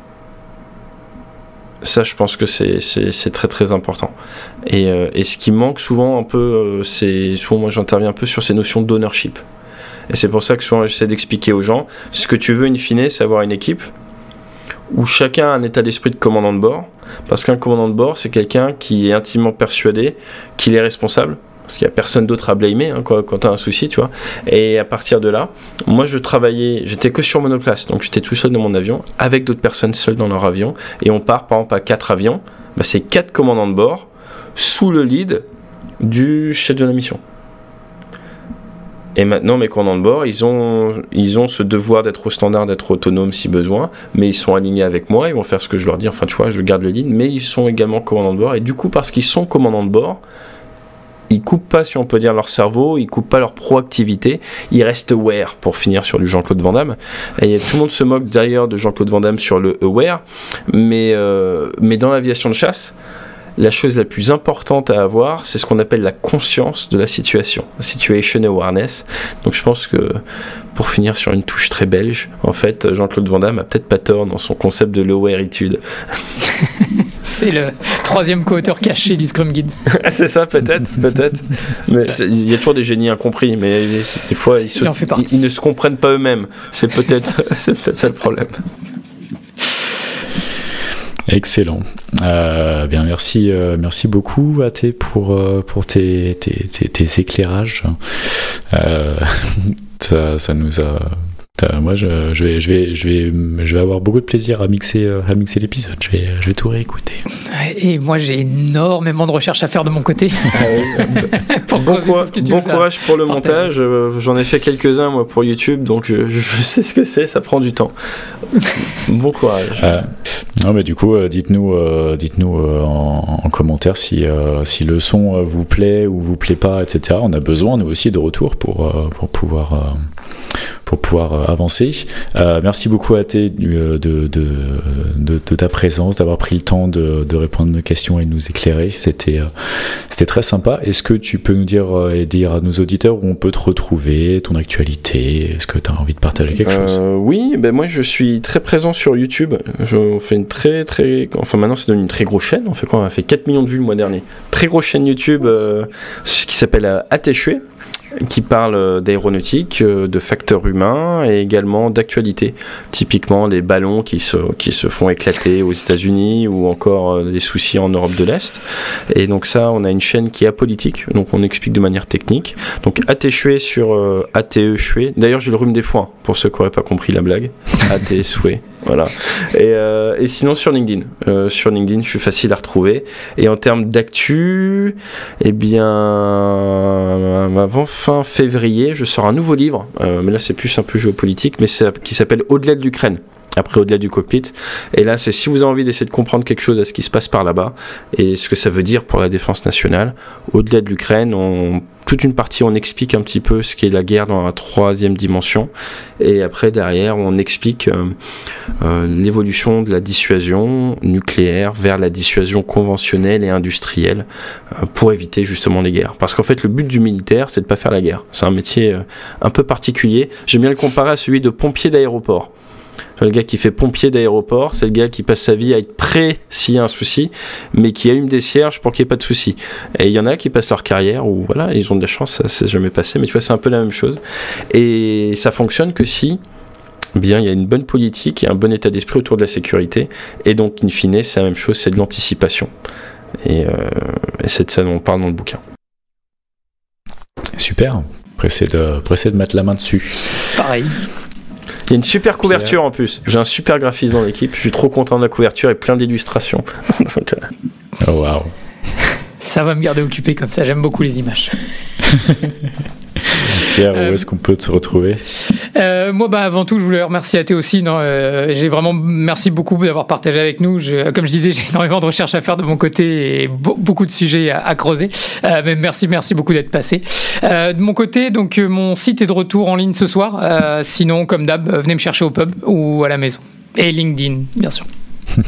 Ça, je pense que c'est très très important. Et, euh, et, ce qui manque souvent un peu, c'est souvent moi j'interviens un peu sur ces notions d'ownership. Et c'est pour ça que souvent j'essaie d'expliquer aux gens ce que tu veux, in fine, c'est avoir une équipe où chacun a un état d'esprit de commandant de bord. Parce qu'un commandant de bord, c'est quelqu'un qui est intimement persuadé qu'il est responsable. Parce qu'il n'y a personne d'autre à blâmer hein, quand, tu as un souci, tu vois. Et à partir de là, moi je travaillais, j'étais que sur monoplace, donc j'étais tout seul dans mon avion, avec d'autres personnes seules dans leur avion. Et on part par exemple à quatre avions, bah, c'est quatre commandants de bord sous le lead du chef de la mission. Et maintenant, mes commandants de bord, ils ont, ils ont ce devoir d'être au standard, d'être autonomes si besoin, mais ils sont alignés avec moi, ils vont faire ce que je leur dis. Enfin, tu vois, je garde le lead, mais ils sont également commandants de bord. Et du coup, parce qu'ils sont commandants de bord, ils coupent pas, si on peut dire, leur cerveau, ils coupent pas leur proactivité, ils restent aware pour finir sur du Jean-Claude Van Damme. Et tout le monde se moque d'ailleurs de Jean-Claude Van Damme sur le aware, mais, euh, mais dans l'aviation de chasse, la chose la plus importante à avoir, c'est ce qu'on appelle la conscience de la situation, situation awareness. Donc je pense que pour finir sur une touche très belge, en fait, Jean-Claude Van Damme a peut-être pas tort dans son concept de l'awareitude. [LAUGHS] c'est le troisième co-auteur caché du Scrum Guide. [LAUGHS] c'est ça, peut-être, peut-être. Mais il y a toujours des génies incompris, mais des fois ils, ils ne se comprennent pas eux-mêmes. C'est peut-être, [LAUGHS] c'est peut-être ça le problème. Excellent. Euh, bien, merci, euh, merci beaucoup Athé pour euh, pour tes, tes, tes, éclairages. Euh, [LAUGHS] ça, ça, nous a moi, je, je, vais, je, vais, je, vais, je vais avoir beaucoup de plaisir à mixer, euh, à mixer l'épisode. Je vais, je vais tout réécouter. Et moi, j'ai énormément de recherches à faire de mon côté. Ah [LAUGHS] bon, courage pour le montage. Euh, j'en ai fait quelques-uns, moi, pour YouTube, donc je, sais ce que c'est. Ça prend du temps. [LAUGHS] bon courage. non, mais du coup, dites-nous dites-nous en, en, commentaire si, si le son vous plaît ou vous plaît pas, etc. On a besoin, nous aussi, de retour pour, pour pouvoir pour pouvoir euh, avancer. Euh, merci beaucoup à euh, de, de, ta présence, d'avoir pris le temps de, répondre à nos questions et de nous éclairer. C'était très sympa. Est-ce que tu peux nous dire et dire à nos auditeurs où on peut te retrouver, ton actualité? Est-ce que tu as envie de partager quelque chose? Oui, ben moi je suis très présent sur YouTube. Je fais une très très. Enfin maintenant c'est devenu une très grosse chaîne. On fait quoi? On a fait 4 millions de vues le mois dernier. Très grosse chaîne YouTube qui s'appelle Attaché qui parle euh, d'aéronautique, euh, de facteurs humains et également d'actualité. Typiquement les ballons qui se, qui se font éclater aux États-Unis ou encore euh, des soucis en Europe de l'Est. Et donc ça, on a une chaîne qui est apolitique, donc on explique de manière technique. Donc ATE sur ATE D'ailleurs, j'ai le rhume des foins, pour ceux qui n'auraient pas compris la blague. [LAUGHS] ATE voilà. Et, euh, et, sinon sur LinkedIn, euh, sur LinkedIn, je suis facile à retrouver. Et en termes d'actu, eh bien, avant fin février, je sors un nouveau livre. Euh, mais là, c'est plus un peu géopolitique, mais qui s'appelle Au-delà de l'Ukraine. Après au-delà du cockpit. Et là, c'est si vous avez envie d'essayer de comprendre quelque chose à ce qui se passe par là-bas et ce que ça veut dire pour la défense nationale, au-delà de l'Ukraine, toute une partie, on explique un petit peu ce qu'est la guerre dans la troisième dimension. Et après, derrière, on explique euh, euh, l'évolution de la dissuasion nucléaire vers la dissuasion conventionnelle et industrielle euh, pour éviter justement les guerres. Parce qu'en fait, le but du militaire, c'est de pas faire la guerre. C'est un métier un peu particulier. J'aime bien le comparer à celui de pompier d'aéroport. Le gars qui fait pompier d'aéroport, c'est le gars qui passe sa vie à être prêt s'il y a un souci, mais qui allume des cierges pour qu'il n'y ait pas de souci. Et il y en a qui passent leur carrière où voilà, ils ont de la chance, ça s'est jamais passé, mais tu vois, c'est un peu la même chose. Et ça fonctionne que si bien il y a une bonne politique et un bon état d'esprit autour de la sécurité. Et donc, in fine, c'est la même chose, c'est de l'anticipation. Et, euh, et c'est de ça dont on parle dans le bouquin. Super. Pressé de, pressé de mettre la main dessus. Pareil. Il y a une super couverture en plus. J'ai un super graphiste dans l'équipe. Je suis trop content de la couverture et plein d'illustrations. [LAUGHS] Euh. oh, waouh. Ça va me garder occupé comme ça. J'aime beaucoup les images. [LAUGHS] Pierre, où euh, est-ce qu'on peut te retrouver? euh, Moi, bah, avant tout, je voulais remercier Athé aussi. Non, euh, j'ai vraiment merci beaucoup d'avoir partagé avec nous. comme je disais, [LAUGHS] j'ai énormément de recherches à faire de mon côté et beaucoup de sujets à, creuser. mais merci, merci beaucoup d'être passé. de mon côté, donc mon site est de retour en ligne ce soir. sinon, comme d'hab, venez me chercher au pub ou à la maison. Et LinkedIn, bien sûr. [LAUGHS]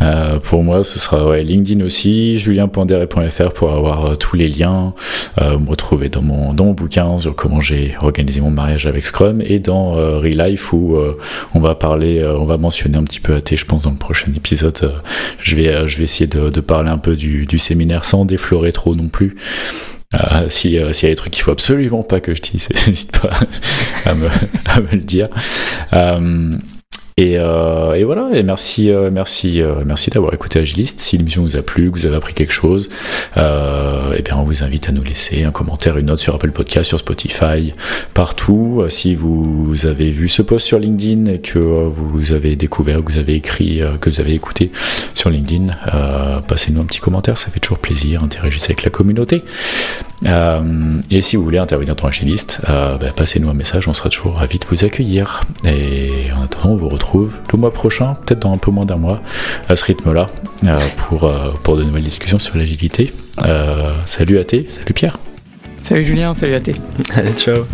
Euh, pour moi, ce sera LinkedIn aussi, julien.dere.fr pour avoir euh, tous les liens, euh, me retrouver dans mon, dans mon bouquin sur comment j'ai organisé mon mariage avec Scrum et dans Real Life où on va parler, on va mentionner un petit peu AT, je pense, dans le prochain épisode. je, vais, je vais essayer de, parler un peu du, séminaire sans déflorer trop non plus. Euh, S'il y a des trucs qu'il faut absolument pas que je dise, [LAUGHS] n'hésite pas [LAUGHS] à me, le dire. Euh, et, euh, et, voilà, et merci, euh, merci, euh, merci d'avoir écouté Agiliste. Si l'émission vous a plu, que vous avez appris quelque chose, et eh bien on vous invite à nous laisser un commentaire, une note sur Apple Podcast, sur Spotify, partout. Si vous avez vu ce post sur LinkedIn et que vous avez découvert, que vous avez écrit, que vous avez écouté sur LinkedIn, passez-nous un petit commentaire, ça fait toujours plaisir, interagissez avec la communauté. et si vous voulez intervenir dans Agiliste, bah, passez-nous un message, on sera toujours ravis de vous accueillir. Et en attendant, on vous retrouve retrouve le mois prochain, peut-être dans un peu moins d'un mois, à ce rythme-là, euh, pour, euh, pour de nouvelles discussions sur l'agilité. Euh, salut Athé, salut Pierre. Salut Julien, salut Athé. Allez, ciao.